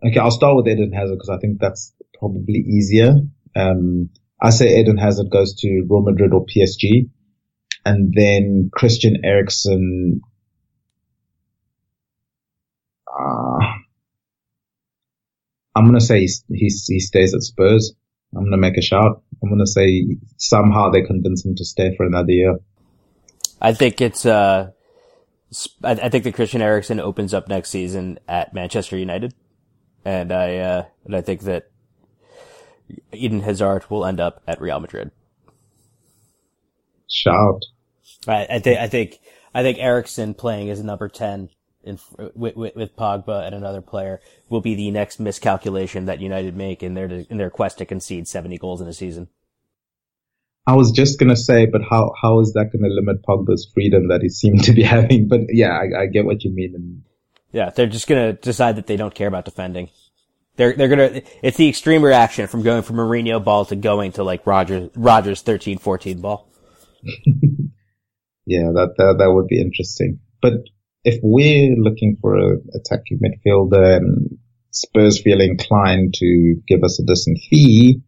okay, I'll start with Eden Hazard because I think that's probably easier. Um, I say Eden Hazard goes to Real Madrid or PSG, and then Christian Eriksen. Uh, I'm gonna say he he stays at Spurs. I'm gonna make a shout. I'm gonna say somehow they convince him to stay for another year. I think it's uh, I, think that Christian Eriksen opens up next season at Manchester United, and I uh, and I think that Eden Hazard will end up at Real Madrid. Shout. I, I think I think I think Eriksen playing as a number ten in, with, with, with, Pogba and another player will be the next miscalculation that United make in their in their quest to concede 70 goals in a season. I was just gonna say, but how how is that gonna limit Pogba's freedom that he seemed to be having? But yeah, I, I get what you mean. Yeah, they're just gonna decide that they don't care about defending. They're they're gonna. It's the extreme reaction from going from Mourinho ball to going to like Rodgers Rodgers 13-14 ball. yeah, that, that that would be interesting. But if we're looking for a attacking midfielder and Spurs feel inclined to give us a decent fee,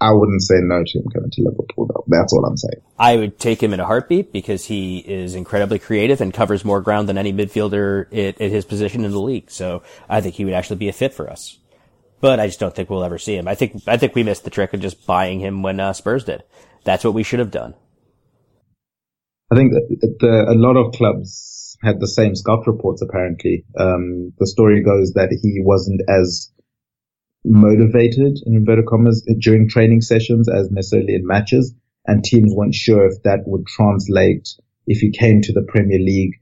I wouldn't say no to him coming to Liverpool though. That's all I'm saying. I would take him in a heartbeat because he is incredibly creative and covers more ground than any midfielder at, at his position in the league. So I think he would actually be a fit for us. But I just don't think we'll ever see him. I think, I think we missed the trick of just buying him when uh, Spurs did. That's what we should have done. I think that the, a lot of clubs had the same scout reports apparently. Um, the story goes that he wasn't as motivated in inverted commas during training sessions as necessarily in matches and teams weren't sure if that would translate if he came to the Premier League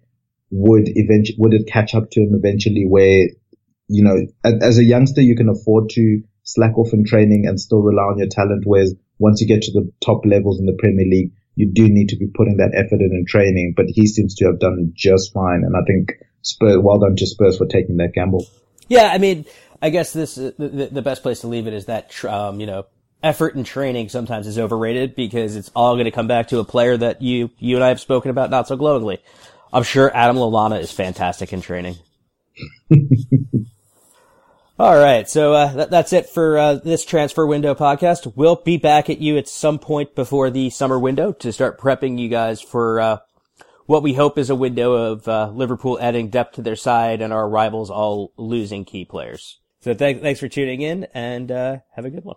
would eventually would it catch up to him eventually where you know as a youngster you can afford to slack off in training and still rely on your talent whereas once you get to the top levels in the Premier League you do need to be putting that effort in in training, but he seems to have done just fine. And I think Spurs, well done to Spurs for taking that gamble. Yeah, I mean, I guess this the, the best place to leave it is that um, you know effort and training sometimes is overrated because it's all going to come back to a player that you you and I have spoken about not so glowingly. I'm sure Adam Lallana is fantastic in training. All right, so uh, that, that's it for uh, this transfer window podcast. We'll be back at you at some point before the summer window to start prepping you guys for uh, what we hope is a window of uh, Liverpool adding depth to their side and our rivals all losing key players. So th- thanks for tuning in and uh, have a good one.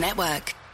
Network.